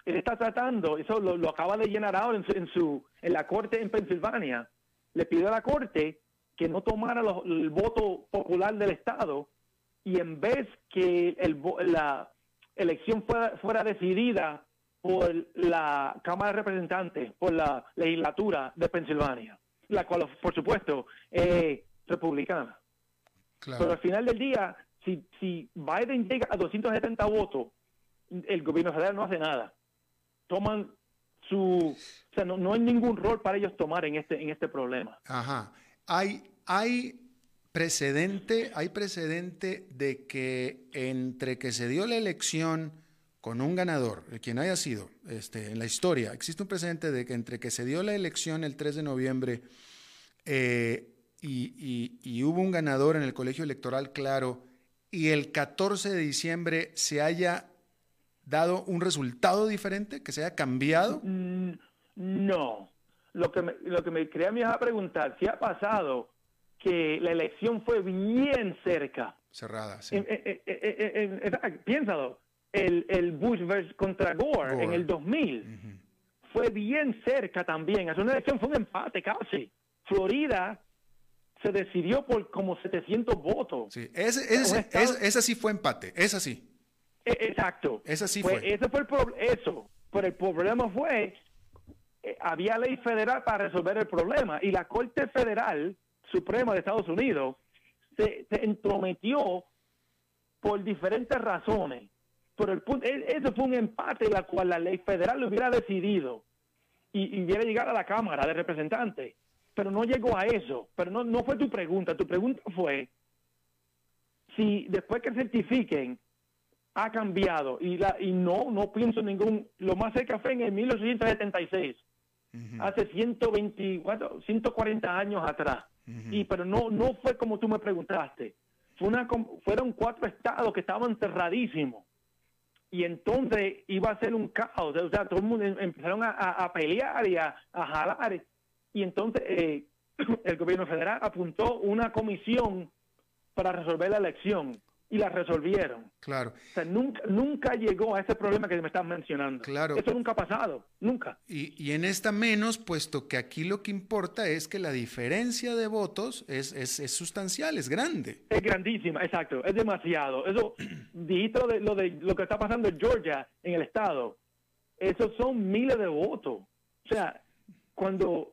él está tratando, eso lo, acaba de llenar ahora en su, en la corte en Pensilvania, le pidió a la corte que no tomara el voto popular del Estado y en vez que el, la elección fuera, fuera decidida por la Cámara de Representantes, por la legislatura de Pensilvania, la cual, por supuesto, es republicana. Pero al final del día, si, si Biden llega a 270 votos, el gobierno federal no hace nada. Toman su... O sea, no, no hay ningún rol para ellos tomar en este, en este problema. Ajá. Hay, hay precedente, hay precedente de que entre que se dio la elección con un ganador, quien haya sido este, en la historia, existe un precedente de que entre que se dio la elección el 3 de noviembre eh, y, hubo un ganador en el colegio electoral claro y el 14 de diciembre se haya dado un resultado diferente, que se haya cambiado? Mm, no. Lo que me, lo que me crea a preguntar, si ha pasado que la elección fue bien cerca. Cerrada, sí. piénsalo el, el Bush versus contra Gore, en el 2000. Fue bien cerca también. Es una elección, fue un empate casi. Florida se decidió por como 700 votos. Sí, ese, ese, sí fue empate, esa sí. E, exacto. Esa sí fue. Ese fue el eso. Pero el problema fue, eh, había ley federal para resolver el problema y la Corte Federal Suprema de Estados Unidos se, se entrometió por diferentes razones por el punto, e, eso fue un empate la cual la ley federal lo hubiera decidido y, hubiera llegado a la Cámara de Representantes. Pero no llegó a eso. Pero no, no fue tu pregunta. Tu pregunta fue si después que certifiquen ha cambiado. Y la y no no pienso en ningún lo más cerca fue en el 1876 hace 120 140 años atrás. Y pero no no fue como tú me preguntaste. Fue una fueron cuatro estados que estaban cerradísimos. Y entonces iba a ser un caos, o sea, todo el mundo em, empezaron a, pelear y a, jalar, y entonces eh, el gobierno federal apuntó una comisión para resolver la elección y la resolvieron. Claro. O sea, nunca, nunca llegó a ese problema que me estás mencionando. Claro. Eso nunca ha pasado, nunca. Y, y, en esta menos, puesto que aquí lo que importa es que la diferencia de votos es, es, es sustancial, es grande. Es grandísima, exacto, es demasiado. Eso, dijiste lo de, lo de lo que está pasando en Georgia, en el estado, esos son miles de votos. O sea, cuando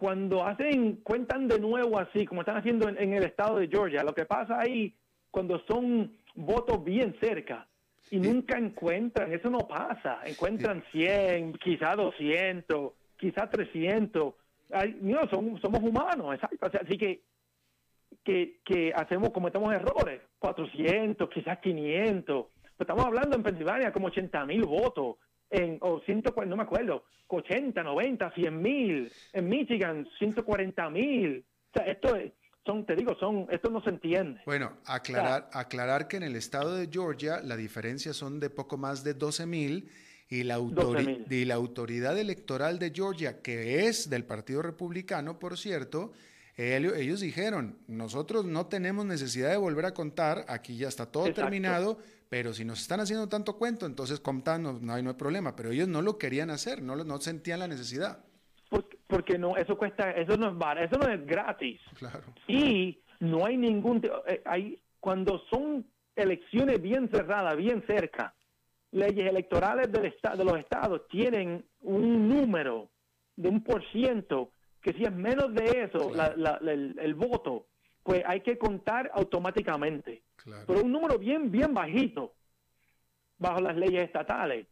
cuando hacen, cuentan de nuevo así, como están haciendo en, en el estado de Georgia, lo que pasa ahí cuando son votos bien cerca y nunca encuentran, eso no pasa, encuentran 100, quizá 200, quizá 300. no, somos humanos, exacto. así que, que, que hacemos, cometemos errores, 400, quizás 500. estamos hablando en Pensilvania como 80 mil votos, en, o 140, no me acuerdo, 80, 90, 100 mil. En Michigan, 140 mil. O sea, esto es, son, te digo, son, esto no se entiende. Bueno, aclarar, aclarar que en el estado de Georgia la diferencia son de poco más de 12 mil y la, y la autoridad electoral de Georgia, que es del Partido Republicano, por cierto, ellos, dijeron, nosotros no tenemos necesidad de volver a contar, aquí ya está todo terminado, pero si nos están haciendo tanto cuento, entonces contanos, no hay, no hay problema, pero ellos no lo querían hacer, no, no sentían la necesidad. Porque no eso cuesta eso no es barato, eso no es gratis. Y no hay ningún eh, hay cuando son elecciones bien cerradas bien cerca leyes electorales del de los estados tienen un número de un por ciento que si es menos de eso el, voto pues hay que contar automáticamente pero un número bien bien bajito bajo las leyes estatales.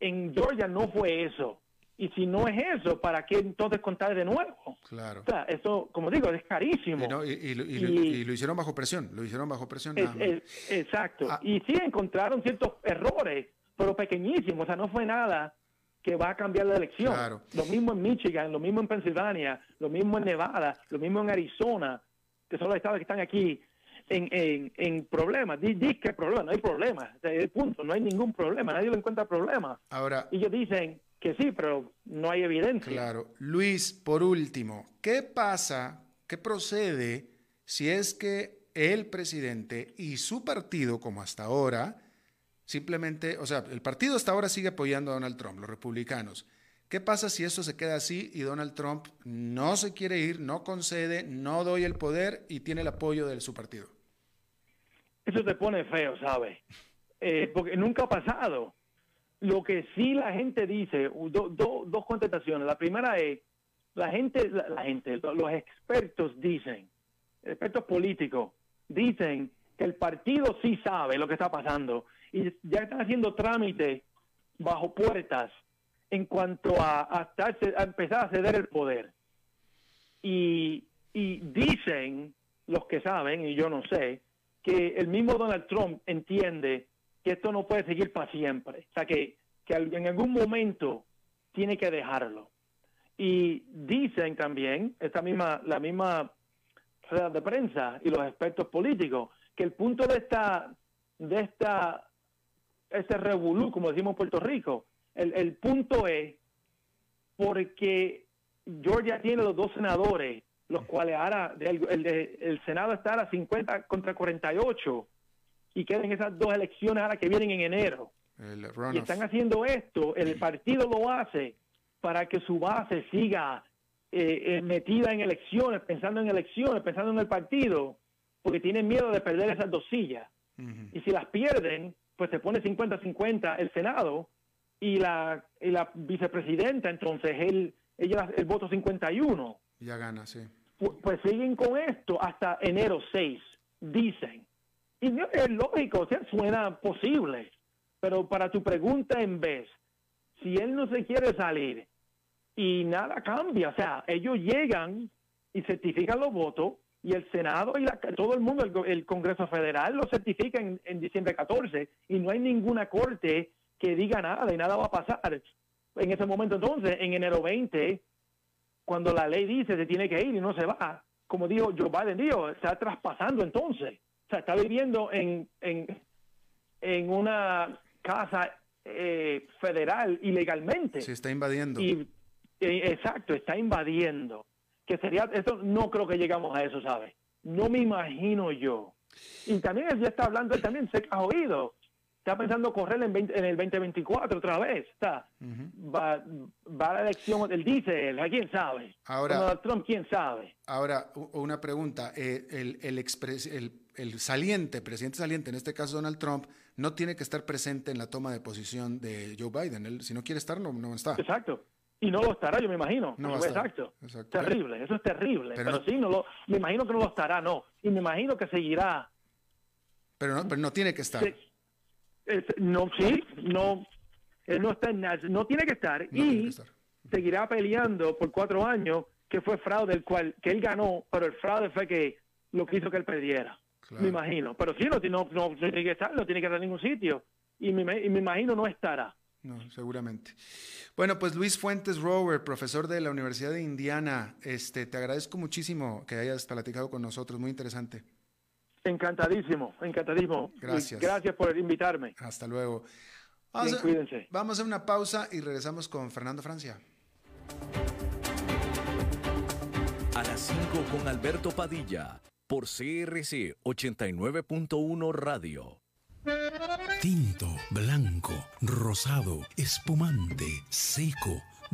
En Georgia no fue eso. Y si no es eso, ¿para qué entonces contar de nuevo? Claro. O sea, eso, como digo, es carísimo. Y, lo hicieron bajo presión, lo hicieron bajo presión. exacto. Ah. Y sí encontraron ciertos errores, pero pequeñísimos. O sea, no fue nada que va a cambiar la elección. Claro. Lo mismo en Michigan, lo mismo en Pensilvania, lo mismo en Nevada, lo mismo en Arizona, que son los estados que están aquí en, en, en problemas. Dice que hay problema, no hay problema. O sea, punto, no hay ningún problema, nadie lo encuentra problema. Ahora, y ellos dicen que sí, pero no hay evidencia. Claro. Luis, por último, ¿qué pasa, qué procede si es que el presidente y su partido, como hasta ahora, simplemente, o sea, el partido hasta ahora sigue apoyando a Donald Trump, los republicanos. ¿Qué pasa si eso se queda así y Donald Trump no se quiere ir, no concede, no doy el poder y tiene el apoyo de su partido? Eso te pone feo, ¿sabes? Eh, porque nunca ha pasado. Lo que sí la gente dice, dos contestaciones. La primera es, la gente, la, gente, los expertos dicen, expertos políticos, dicen que el partido sí sabe lo que está pasando y ya están haciendo trámites bajo puertas en cuanto a, a, empezar a ceder el poder. Y, y dicen los que saben, y yo no sé, que el mismo Donald Trump entiende que esto no puede seguir para siempre. O sea, que, que en algún momento tiene que dejarlo. Y dicen también, esta misma, la misma red de prensa y los expertos políticos, que el punto de esta, de esta, este revolú, como decimos en Puerto Rico, el, el punto es porque Georgia tiene los dos senadores, los cuales ahora el, el, el Senado está a 50 contra 48 y queden esas dos elecciones ahora que vienen en enero. y están haciendo esto, el partido lo hace para que su base siga eh, eh, metida en elecciones, pensando en elecciones, pensando en el partido, porque tienen miedo de perder esas dos sillas. Y si las pierden, pues se pone 50-50 el Senado y la, y la vicepresidenta, entonces él, ella el voto 51. Ya gana, sí. Pues, pues siguen con esto hasta enero 6, dicen. Y es lógico, o sea, suena posible. Pero para tu pregunta en vez, si él no se quiere salir y nada cambia, o sea, ellos llegan y certifican los votos y el Senado y todo el mundo, el, Congreso Federal lo certifica en, en, diciembre 14 y no hay ninguna corte que diga nada y nada va a pasar. En ese momento entonces, en enero 20, cuando la ley dice se tiene que ir y no se va, como dijo Joe Biden, dijo, está traspasando entonces. O sea, está viviendo en, en, en una casa eh, federal ilegalmente. Se está invadiendo. Y, eh, exacto, está invadiendo. Que sería, eso no creo que llegamos a eso, ¿sabes? No me imagino yo. Y también él ya está hablando, él también se ha oído. Está pensando correr en, en el 2024 otra vez. Está, va, va, a la elección, él dice él, quién sabe? Ahora, Trump, ¿quién sabe? Ahora, una pregunta. Eh, el, el, el el saliente, presidente saliente, en este caso Donald Trump, no tiene que estar presente en la toma de posición de Joe Biden. Él, si no quiere estar, no, no está. Exacto. Y no lo estará, yo me imagino. No Exacto. Terrible, eso es terrible. Pero, sí, no lo, me imagino que no lo estará, no. Y me imagino que seguirá. Pero no, pero no tiene que estar. No, sí, no. Él no está en no tiene que estar. y seguirá peleando por cuatro años, que fue fraude, el cual, que él ganó, pero el fraude fue que lo que hizo que él perdiera. Me imagino. Pero sí, no, no, no, tiene que estar, no tiene que estar en ningún sitio. Y me, me imagino no estará. No, seguramente. Bueno, pues Luis Fuentes Rower, profesor de la Universidad de Indiana, este, te agradezco muchísimo que hayas platicado con nosotros, muy interesante. Encantadísimo, encantadísimo. Gracias. gracias por invitarme. Hasta luego. Vamos, a, cuídense. vamos a una pausa y regresamos con Fernando Francia. A las 5 con Alberto Padilla por CRC 89.1 Radio. Tinto, blanco, rosado, espumante, seco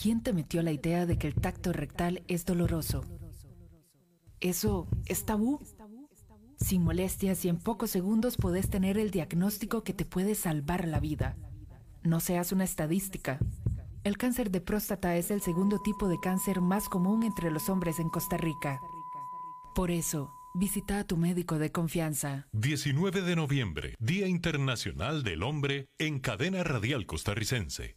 ¿Quién te metió la idea de que el tacto rectal es doloroso? ¿Eso es tabú? Sin molestias y en pocos segundos podés tener el diagnóstico que te puede salvar la vida. No seas una estadística. El cáncer de próstata es el segundo tipo de cáncer más común entre los hombres en Costa Rica. Por eso, visita a tu médico de confianza. 19 de noviembre, Día Internacional del Hombre en Cadena Radial Costarricense.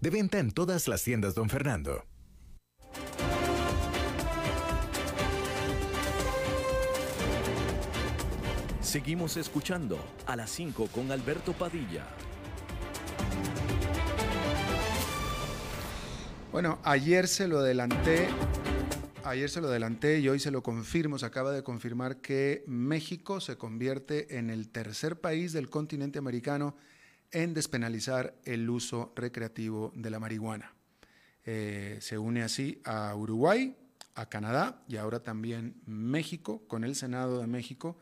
De venta en todas las tiendas, don Fernando. Seguimos escuchando a las 5 con Alberto Padilla. Bueno, ayer se lo adelanté, ayer se lo adelanté y hoy se lo confirmo, se acaba de confirmar que México se convierte en el tercer país del continente americano en despenalizar el uso recreativo de la marihuana. Eh, se une así a Uruguay, a Canadá y ahora también México, con el Senado de México,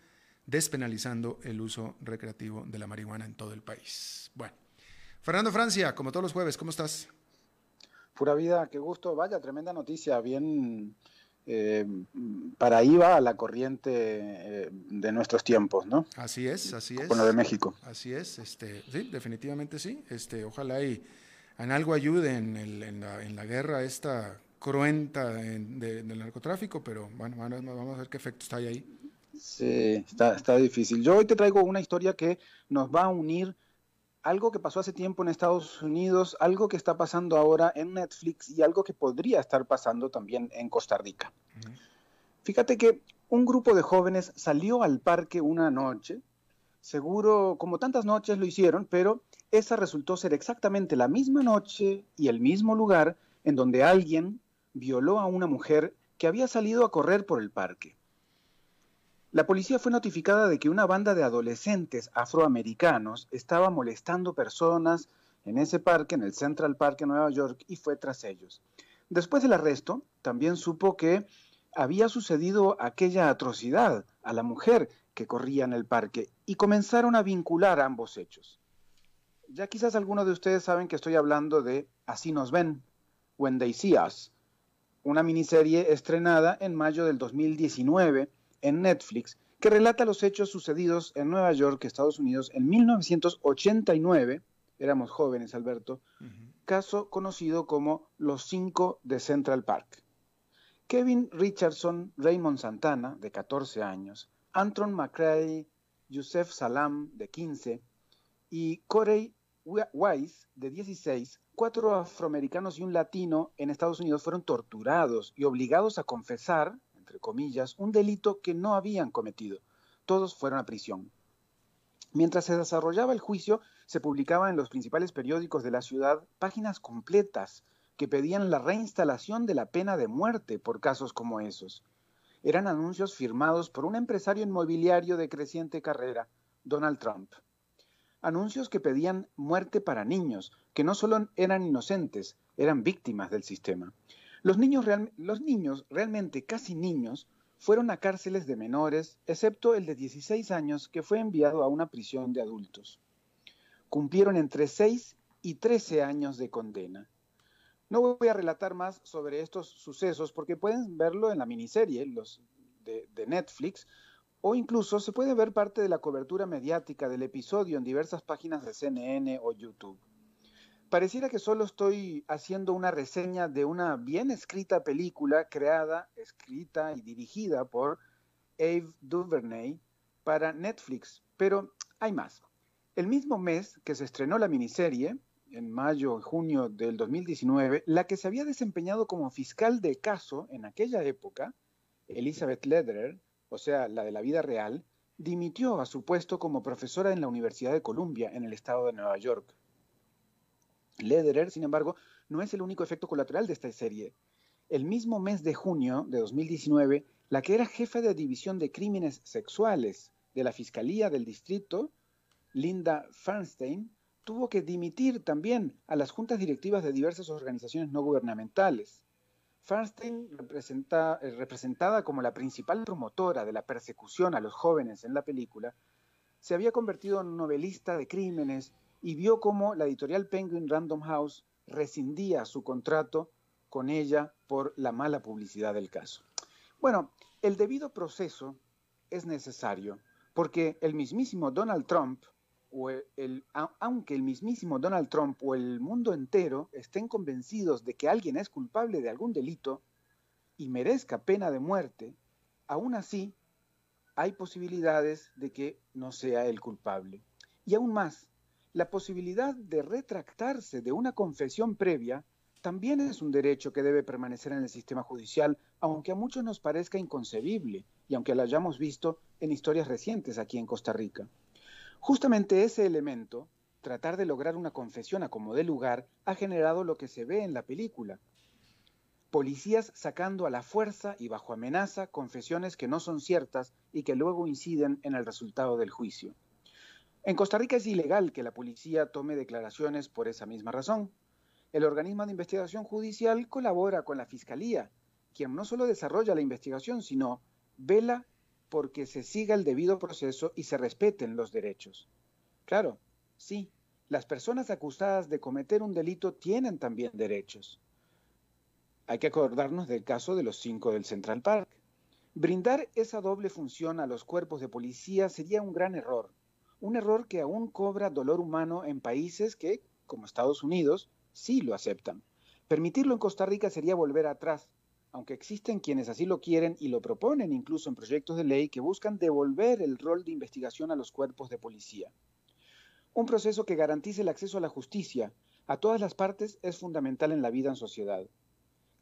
despenalizando el uso recreativo de la marihuana en todo el país. Bueno, Fernando Francia, como todos los jueves, ¿cómo estás? Pura vida, qué gusto. Vaya, tremenda noticia, bien eh, para ahí va la corriente eh, de nuestros tiempos, ¿no? Así es, así es. Con lo de México. Así es, este, sí, definitivamente sí. Este, ojalá y en algo ayude en, la, guerra esta cruenta del narcotráfico, pero bueno, vamos a ver qué efectos hay ahí. Sí, está, está difícil. Yo hoy te traigo una historia que nos va a unir algo que pasó hace tiempo en Estados Unidos, algo que está pasando ahora en Netflix y algo que podría estar pasando también en Costa Rica. Fíjate que un grupo de jóvenes salió al parque una noche, seguro como tantas noches lo hicieron, pero esa resultó ser exactamente la misma noche y el mismo lugar en donde alguien violó a una mujer que había salido a correr por el parque. La policía fue notificada de que una banda de adolescentes afroamericanos estaba molestando personas en ese parque, en el Central Park en Nueva York, y fue tras ellos. Después del arresto, también supo que había sucedido aquella atrocidad a la mujer que corría en el parque y comenzaron a vincular ambos hechos. Ya quizás algunos de ustedes saben que estoy hablando de Así nos ven, When They See Us, una miniserie estrenada en mayo del 2019 en Netflix que relata los hechos sucedidos en Nueva York, Estados Unidos, en 1989. Éramos jóvenes, Alberto. Caso conocido como Los Cinco de Central Park. Kevin Richardson, Raymond Santana, de 14 años, Antron McCray, Yusef Salam, de 15, y Corey Wise, de 16, cuatro afroamericanos y un latino en Estados Unidos fueron torturados y obligados a confesar entre comillas, un delito que no habían cometido. Todos fueron a prisión. Mientras se desarrollaba el juicio, se publicaban en los principales periódicos de la ciudad páginas completas que pedían la reinstalación de la pena de muerte por casos como esos. Eran anuncios firmados por un empresario inmobiliario de creciente carrera, Donald Trump. Anuncios que pedían muerte para niños, que no solo eran inocentes, eran víctimas del sistema. Los niños, los niños, realmente casi niños, fueron a cárceles de menores, excepto el de 16 años que fue enviado a una prisión de adultos. Cumplieron entre 6 y 13 años de condena. No voy a relatar más sobre estos sucesos porque pueden verlo en la miniserie los de, de Netflix o incluso se puede ver parte de la cobertura mediática del episodio en diversas páginas de CNN o YouTube. Pareciera que solo estoy haciendo una reseña de una bien escrita película creada, escrita y dirigida por Ave DuVernay para Netflix, pero hay más. El mismo mes que se estrenó la miniserie, en mayo junio del 2019, la que se había desempeñado como fiscal de caso en aquella época, Elizabeth Lederer, o sea, la de la vida real, dimitió a su puesto como profesora en la Universidad de Columbia, en el estado de Nueva York. Lederer, sin embargo, no es el único efecto colateral de esta serie. El mismo mes de junio de 2019, la que era jefa de división de crímenes sexuales de la Fiscalía del Distrito, Linda Fernstein, tuvo que dimitir también a las juntas directivas de diversas organizaciones no gubernamentales. Fernstein, eh, representada como la principal promotora de la persecución a los jóvenes en la película, se había convertido en novelista de crímenes y vio cómo la editorial Penguin Random House rescindía su contrato con ella por la mala publicidad del caso. Bueno, el debido proceso es necesario porque el mismísimo Donald Trump o el, aunque el mismísimo Donald Trump o el mundo entero estén convencidos de que alguien es culpable de algún delito y merezca pena de muerte, aún así hay posibilidades de que no sea el culpable. Y aún más, la posibilidad de retractarse de una confesión previa también es un derecho que debe permanecer en el sistema judicial, aunque a muchos nos parezca inconcebible y aunque lo hayamos visto en historias recientes aquí en Costa Rica. Justamente ese elemento, tratar de lograr una confesión a como dé lugar, ha generado lo que se ve en la película. Policías sacando a la fuerza y bajo amenaza confesiones que no son ciertas y que luego inciden en el resultado del juicio. En Costa Rica es ilegal que la policía tome declaraciones por esa misma razón. El organismo de investigación judicial colabora con la Fiscalía, quien no solo desarrolla la investigación, sino vela porque se siga el debido proceso y se respeten los derechos. Claro, sí, las personas acusadas de cometer un delito tienen también derechos. Hay que acordarnos del caso de los cinco del Central Park. Brindar esa doble función a los cuerpos de policía sería un gran error, un error que aún cobra dolor humano en países que, como Estados Unidos, sí lo aceptan. Permitirlo en Costa Rica sería volver atrás, aunque existen quienes así lo quieren y lo proponen incluso en proyectos de ley que buscan devolver el rol de investigación a los cuerpos de policía. Un proceso que garantice el acceso a la justicia a todas las partes es fundamental en la vida en sociedad.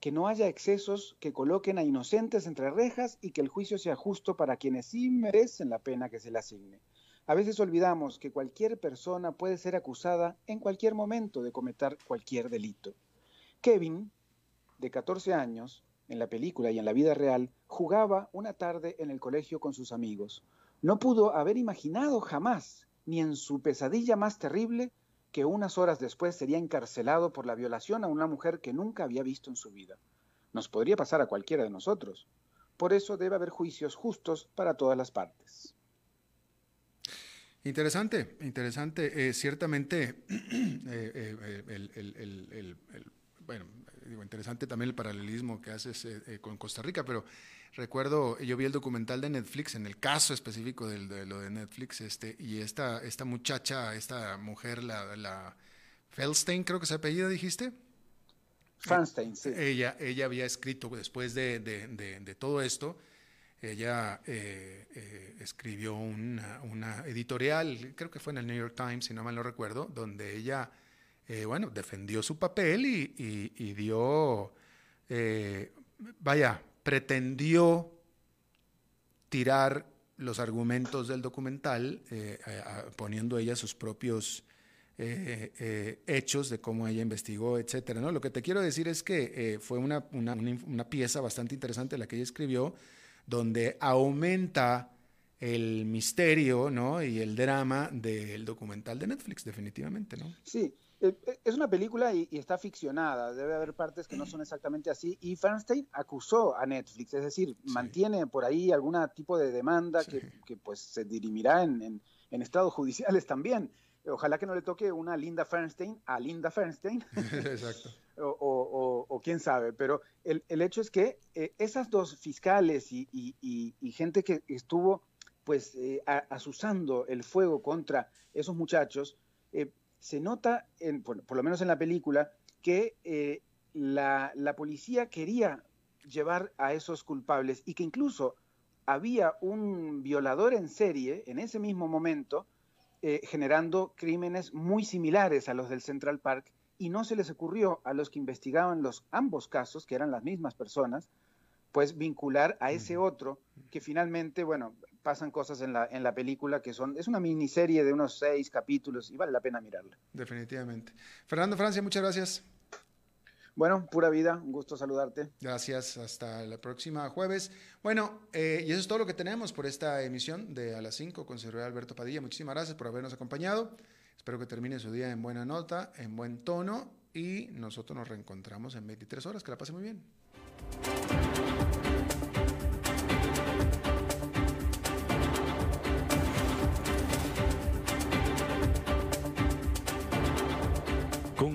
Que no haya excesos que coloquen a inocentes entre rejas y que el juicio sea justo para quienes sí merecen la pena que se le asigne. A veces olvidamos que cualquier persona puede ser acusada en cualquier momento de cometer cualquier delito. Kevin, de 14 años, en la película y en la vida real, jugaba una tarde en el colegio con sus amigos. No pudo haber imaginado jamás, ni en su pesadilla más terrible, que unas horas después sería encarcelado por la violación a una mujer que nunca había visto en su vida. Nos podría pasar a cualquiera de nosotros. Por eso debe haber juicios justos para todas las partes. Interesante, interesante. Eh, ciertamente, eh, eh, bueno, digo, interesante también el paralelismo que haces eh, eh, con Costa Rica, pero recuerdo, yo vi el documental de Netflix, en el caso específico de, lo de Netflix, este, y esta, esta muchacha, esta mujer, la, la Feldstein, creo que se apellida, dijiste. Fernstein, sí. Ella, ella había escrito después de, de, todo esto, ella eh, escribió una, una, editorial, creo que fue en el New York Times, si no mal no recuerdo, donde ella eh, bueno, defendió su papel y, dio, eh, vaya, pretendió tirar los argumentos del documental, eh, poniendo ella sus propios hechos de cómo ella investigó, etcétera. ¿no? Lo que te quiero decir es que fue una, una, pieza bastante interesante la que ella escribió, donde aumenta el misterio ¿no? y el drama del documental de Netflix, definitivamente. ¿no? Sí, eh, eh, es una película y, está ficcionada, debe haber partes que no son exactamente así. Y Fernstein acusó a Netflix, es decir, mantiene por ahí algún tipo de demanda que, pues se dirimirá en, en, estados judiciales también. Ojalá que no le toque una Linda Fernstein a Linda Fernstein. Exacto. o, quién sabe, pero el, el hecho es que eh, esas dos fiscales y, y, gente que estuvo pues asusando el fuego contra esos muchachos, se nota, en, por, lo menos en la película, que eh, la, policía quería llevar a esos culpables y que incluso había un violador en serie en ese mismo momento eh, generando crímenes muy similares a los del Central Park y no se les ocurrió a los que investigaban los ambos casos, que eran las mismas personas, pues vincular a ese otro que finalmente, bueno, pasan cosas en la, en la película que son, es una miniserie de unos seis capítulos y vale la pena mirarla. Definitivamente. Fernando Francia, muchas gracias. Bueno, pura vida, un gusto saludarte. Gracias, hasta la próxima jueves. Bueno, eh, y eso es todo lo que tenemos por esta emisión de A las 5 con Sergio Alberto Padilla. Muchísimas gracias por habernos acompañado. Espero que termine su día en buena nota, en buen tono y nosotros nos reencontramos en 23 horas. Que la pase muy bien.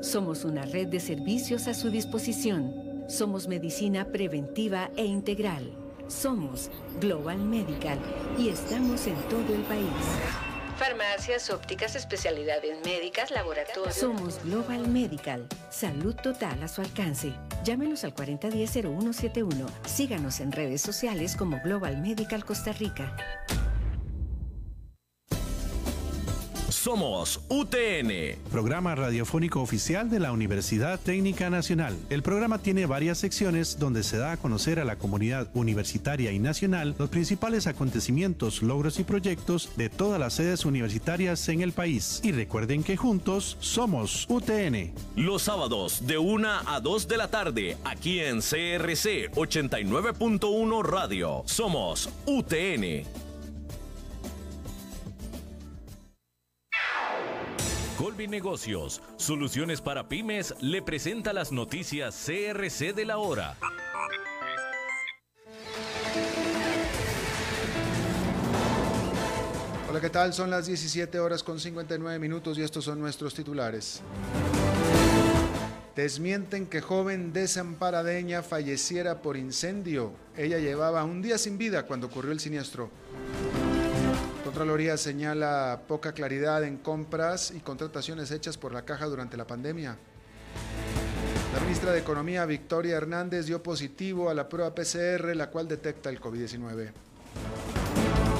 Somos una red de servicios a su disposición. Somos medicina preventiva e integral. Somos Global Medical y estamos en todo el país. Farmacias, ópticas, especialidades médicas, laboratorios. Somos Global Medical. Salud total a su alcance. Llámenos al 4010-0171. Síganos en redes sociales como Global Medical Costa Rica. Somos UTN. Programa radiofónico oficial de la Universidad Técnica Nacional. El programa tiene varias secciones donde se da a conocer a la comunidad universitaria y nacional los principales acontecimientos, logros y proyectos de todas las sedes universitarias en el país. Y recuerden que juntos somos UTN. Los sábados de 1 a 2 de la tarde, aquí en CRC 89.1 Radio. Somos UTN. Colby Negocios, soluciones para pymes, le presenta las noticias CRC de la hora. Hola, ¿qué tal? Son las 17 horas con 59 minutos y estos son nuestros titulares. Desmienten que joven desamparadeña falleciera por incendio. Ella llevaba un día sin vida cuando ocurrió el siniestro. Contraloría señala poca claridad en compras y contrataciones hechas por la caja durante la pandemia. La ministra de Economía, Victoria Hernández, dio positivo a la prueba PCR, la cual detecta el COVID-19.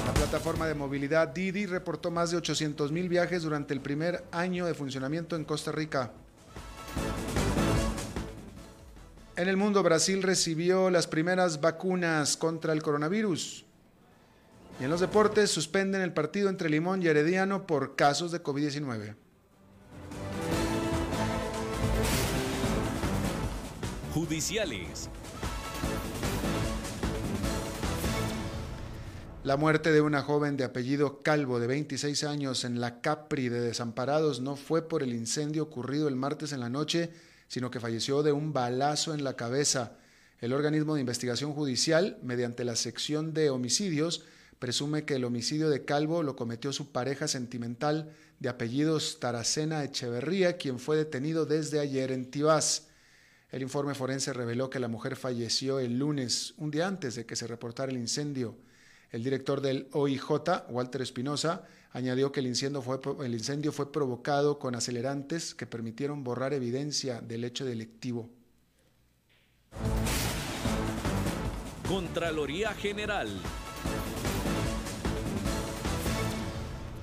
La plataforma de movilidad Didi reportó más de 800 mil viajes durante el primer año de funcionamiento en Costa Rica. En el mundo, Brasil recibió las primeras vacunas contra el coronavirus. Y en los deportes suspenden el partido entre Limón y Herediano por casos de COVID-19. Judiciales. La muerte de una joven de apellido Calvo de 26 años en la Capri de Desamparados no fue por el incendio ocurrido el martes en la noche, sino que falleció de un balazo en la cabeza. El organismo de investigación judicial, mediante la sección de homicidios, presume que el homicidio de Calvo lo cometió su pareja sentimental de apellidos Taracena Echeverría, quien fue detenido desde ayer en Tibás. El informe forense reveló que la mujer falleció el lunes, un día antes de que se reportara el incendio. El director del OIJ, Walter Espinosa, añadió que el incendio, fue, el incendio fue provocado con acelerantes que permitieron borrar evidencia del hecho delictivo. Contraloría General.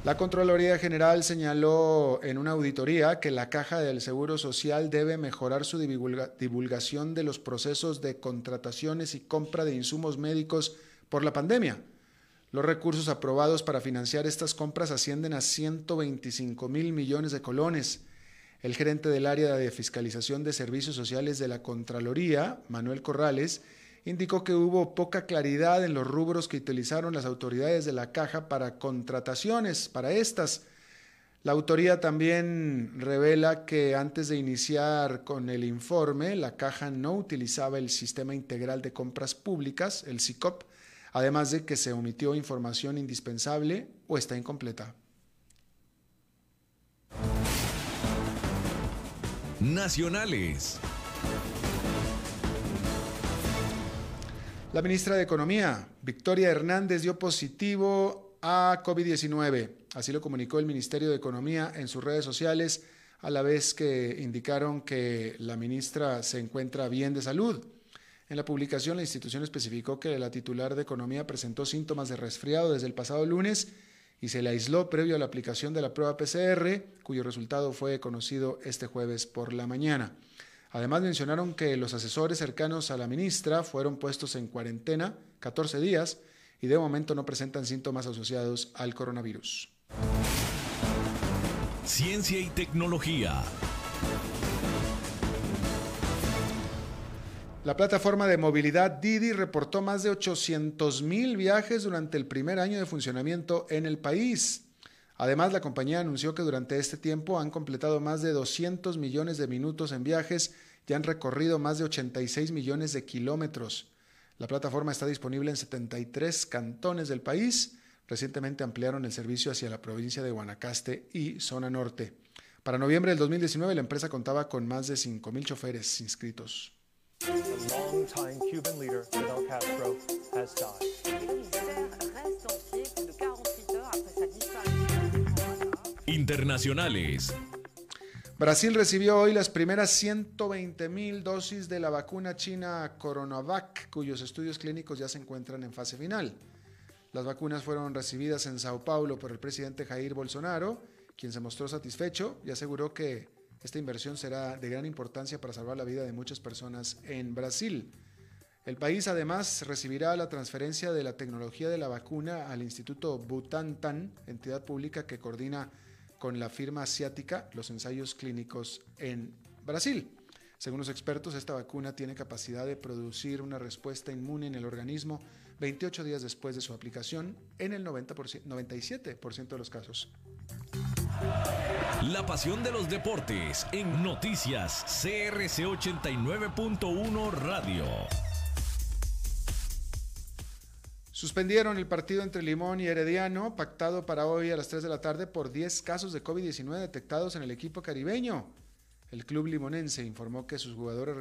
La Contraloría General señaló en una auditoría que la Caja del Seguro Social debe mejorar su divulgación de los procesos de contrataciones y compra de insumos médicos por la pandemia. Los recursos aprobados para financiar estas compras ascienden a 125 mil millones de colones. El gerente del área de fiscalización de servicios sociales de la Contraloría, Manuel Corrales, indicó que hubo poca claridad en los rubros que utilizaron las autoridades de la caja para contrataciones, para estas. La autoría también revela que antes de iniciar con el informe, la caja no utilizaba el Sistema Integral de Compras Públicas, el SICOP, además de que se omitió información indispensable o está incompleta. Nacionales. La ministra de Economía, Victoria Hernández, dio positivo a COVID-19. Así lo comunicó el Ministerio de Economía en sus redes sociales, a la vez que indicaron que la ministra se encuentra bien de salud. En la publicación, la institución especificó que la titular de Economía presentó síntomas de resfriado desde el pasado lunes y se le aisló previo a la aplicación de la prueba PCR, cuyo resultado fue conocido este jueves por la mañana. Además mencionaron que los asesores cercanos a la ministra fueron puestos en cuarentena 14 días y de momento no presentan síntomas asociados al coronavirus. Ciencia y tecnología. La plataforma de movilidad Didi reportó más de 800 mil viajes durante el primer año de funcionamiento en el país. Además, la compañía anunció que durante este tiempo han completado más de 200 millones de minutos en viajes y han recorrido más de 86 millones de kilómetros. La plataforma está disponible en 73 cantones del país. Recientemente ampliaron el servicio hacia la provincia de Guanacaste y zona norte. Para noviembre del 2019, la empresa contaba con más de 5.000 choferes inscritos. Internacionales. Brasil recibió hoy las primeras 120 mil dosis de la vacuna china Coronavac, cuyos estudios clínicos ya se encuentran en fase final. Las vacunas fueron recibidas en Sao Paulo por el presidente Jair Bolsonaro, quien se mostró satisfecho y aseguró que esta inversión será de gran importancia para salvar la vida de muchas personas en Brasil. El país además recibirá la transferencia de la tecnología de la vacuna al Instituto Butantan, entidad pública que coordina con la firma asiática los ensayos clínicos en Brasil. Según los expertos, esta vacuna tiene capacidad de producir una respuesta inmune en el organismo 28 días después de su aplicación en el 90%, 97% de los casos. La pasión de los deportes en noticias CRC 89.1 Radio. Suspendieron el partido entre Limón y Herediano, pactado para hoy a las 3 de la tarde por 10 casos de COVID-19 detectados en el equipo caribeño. El club limonense informó que sus jugadores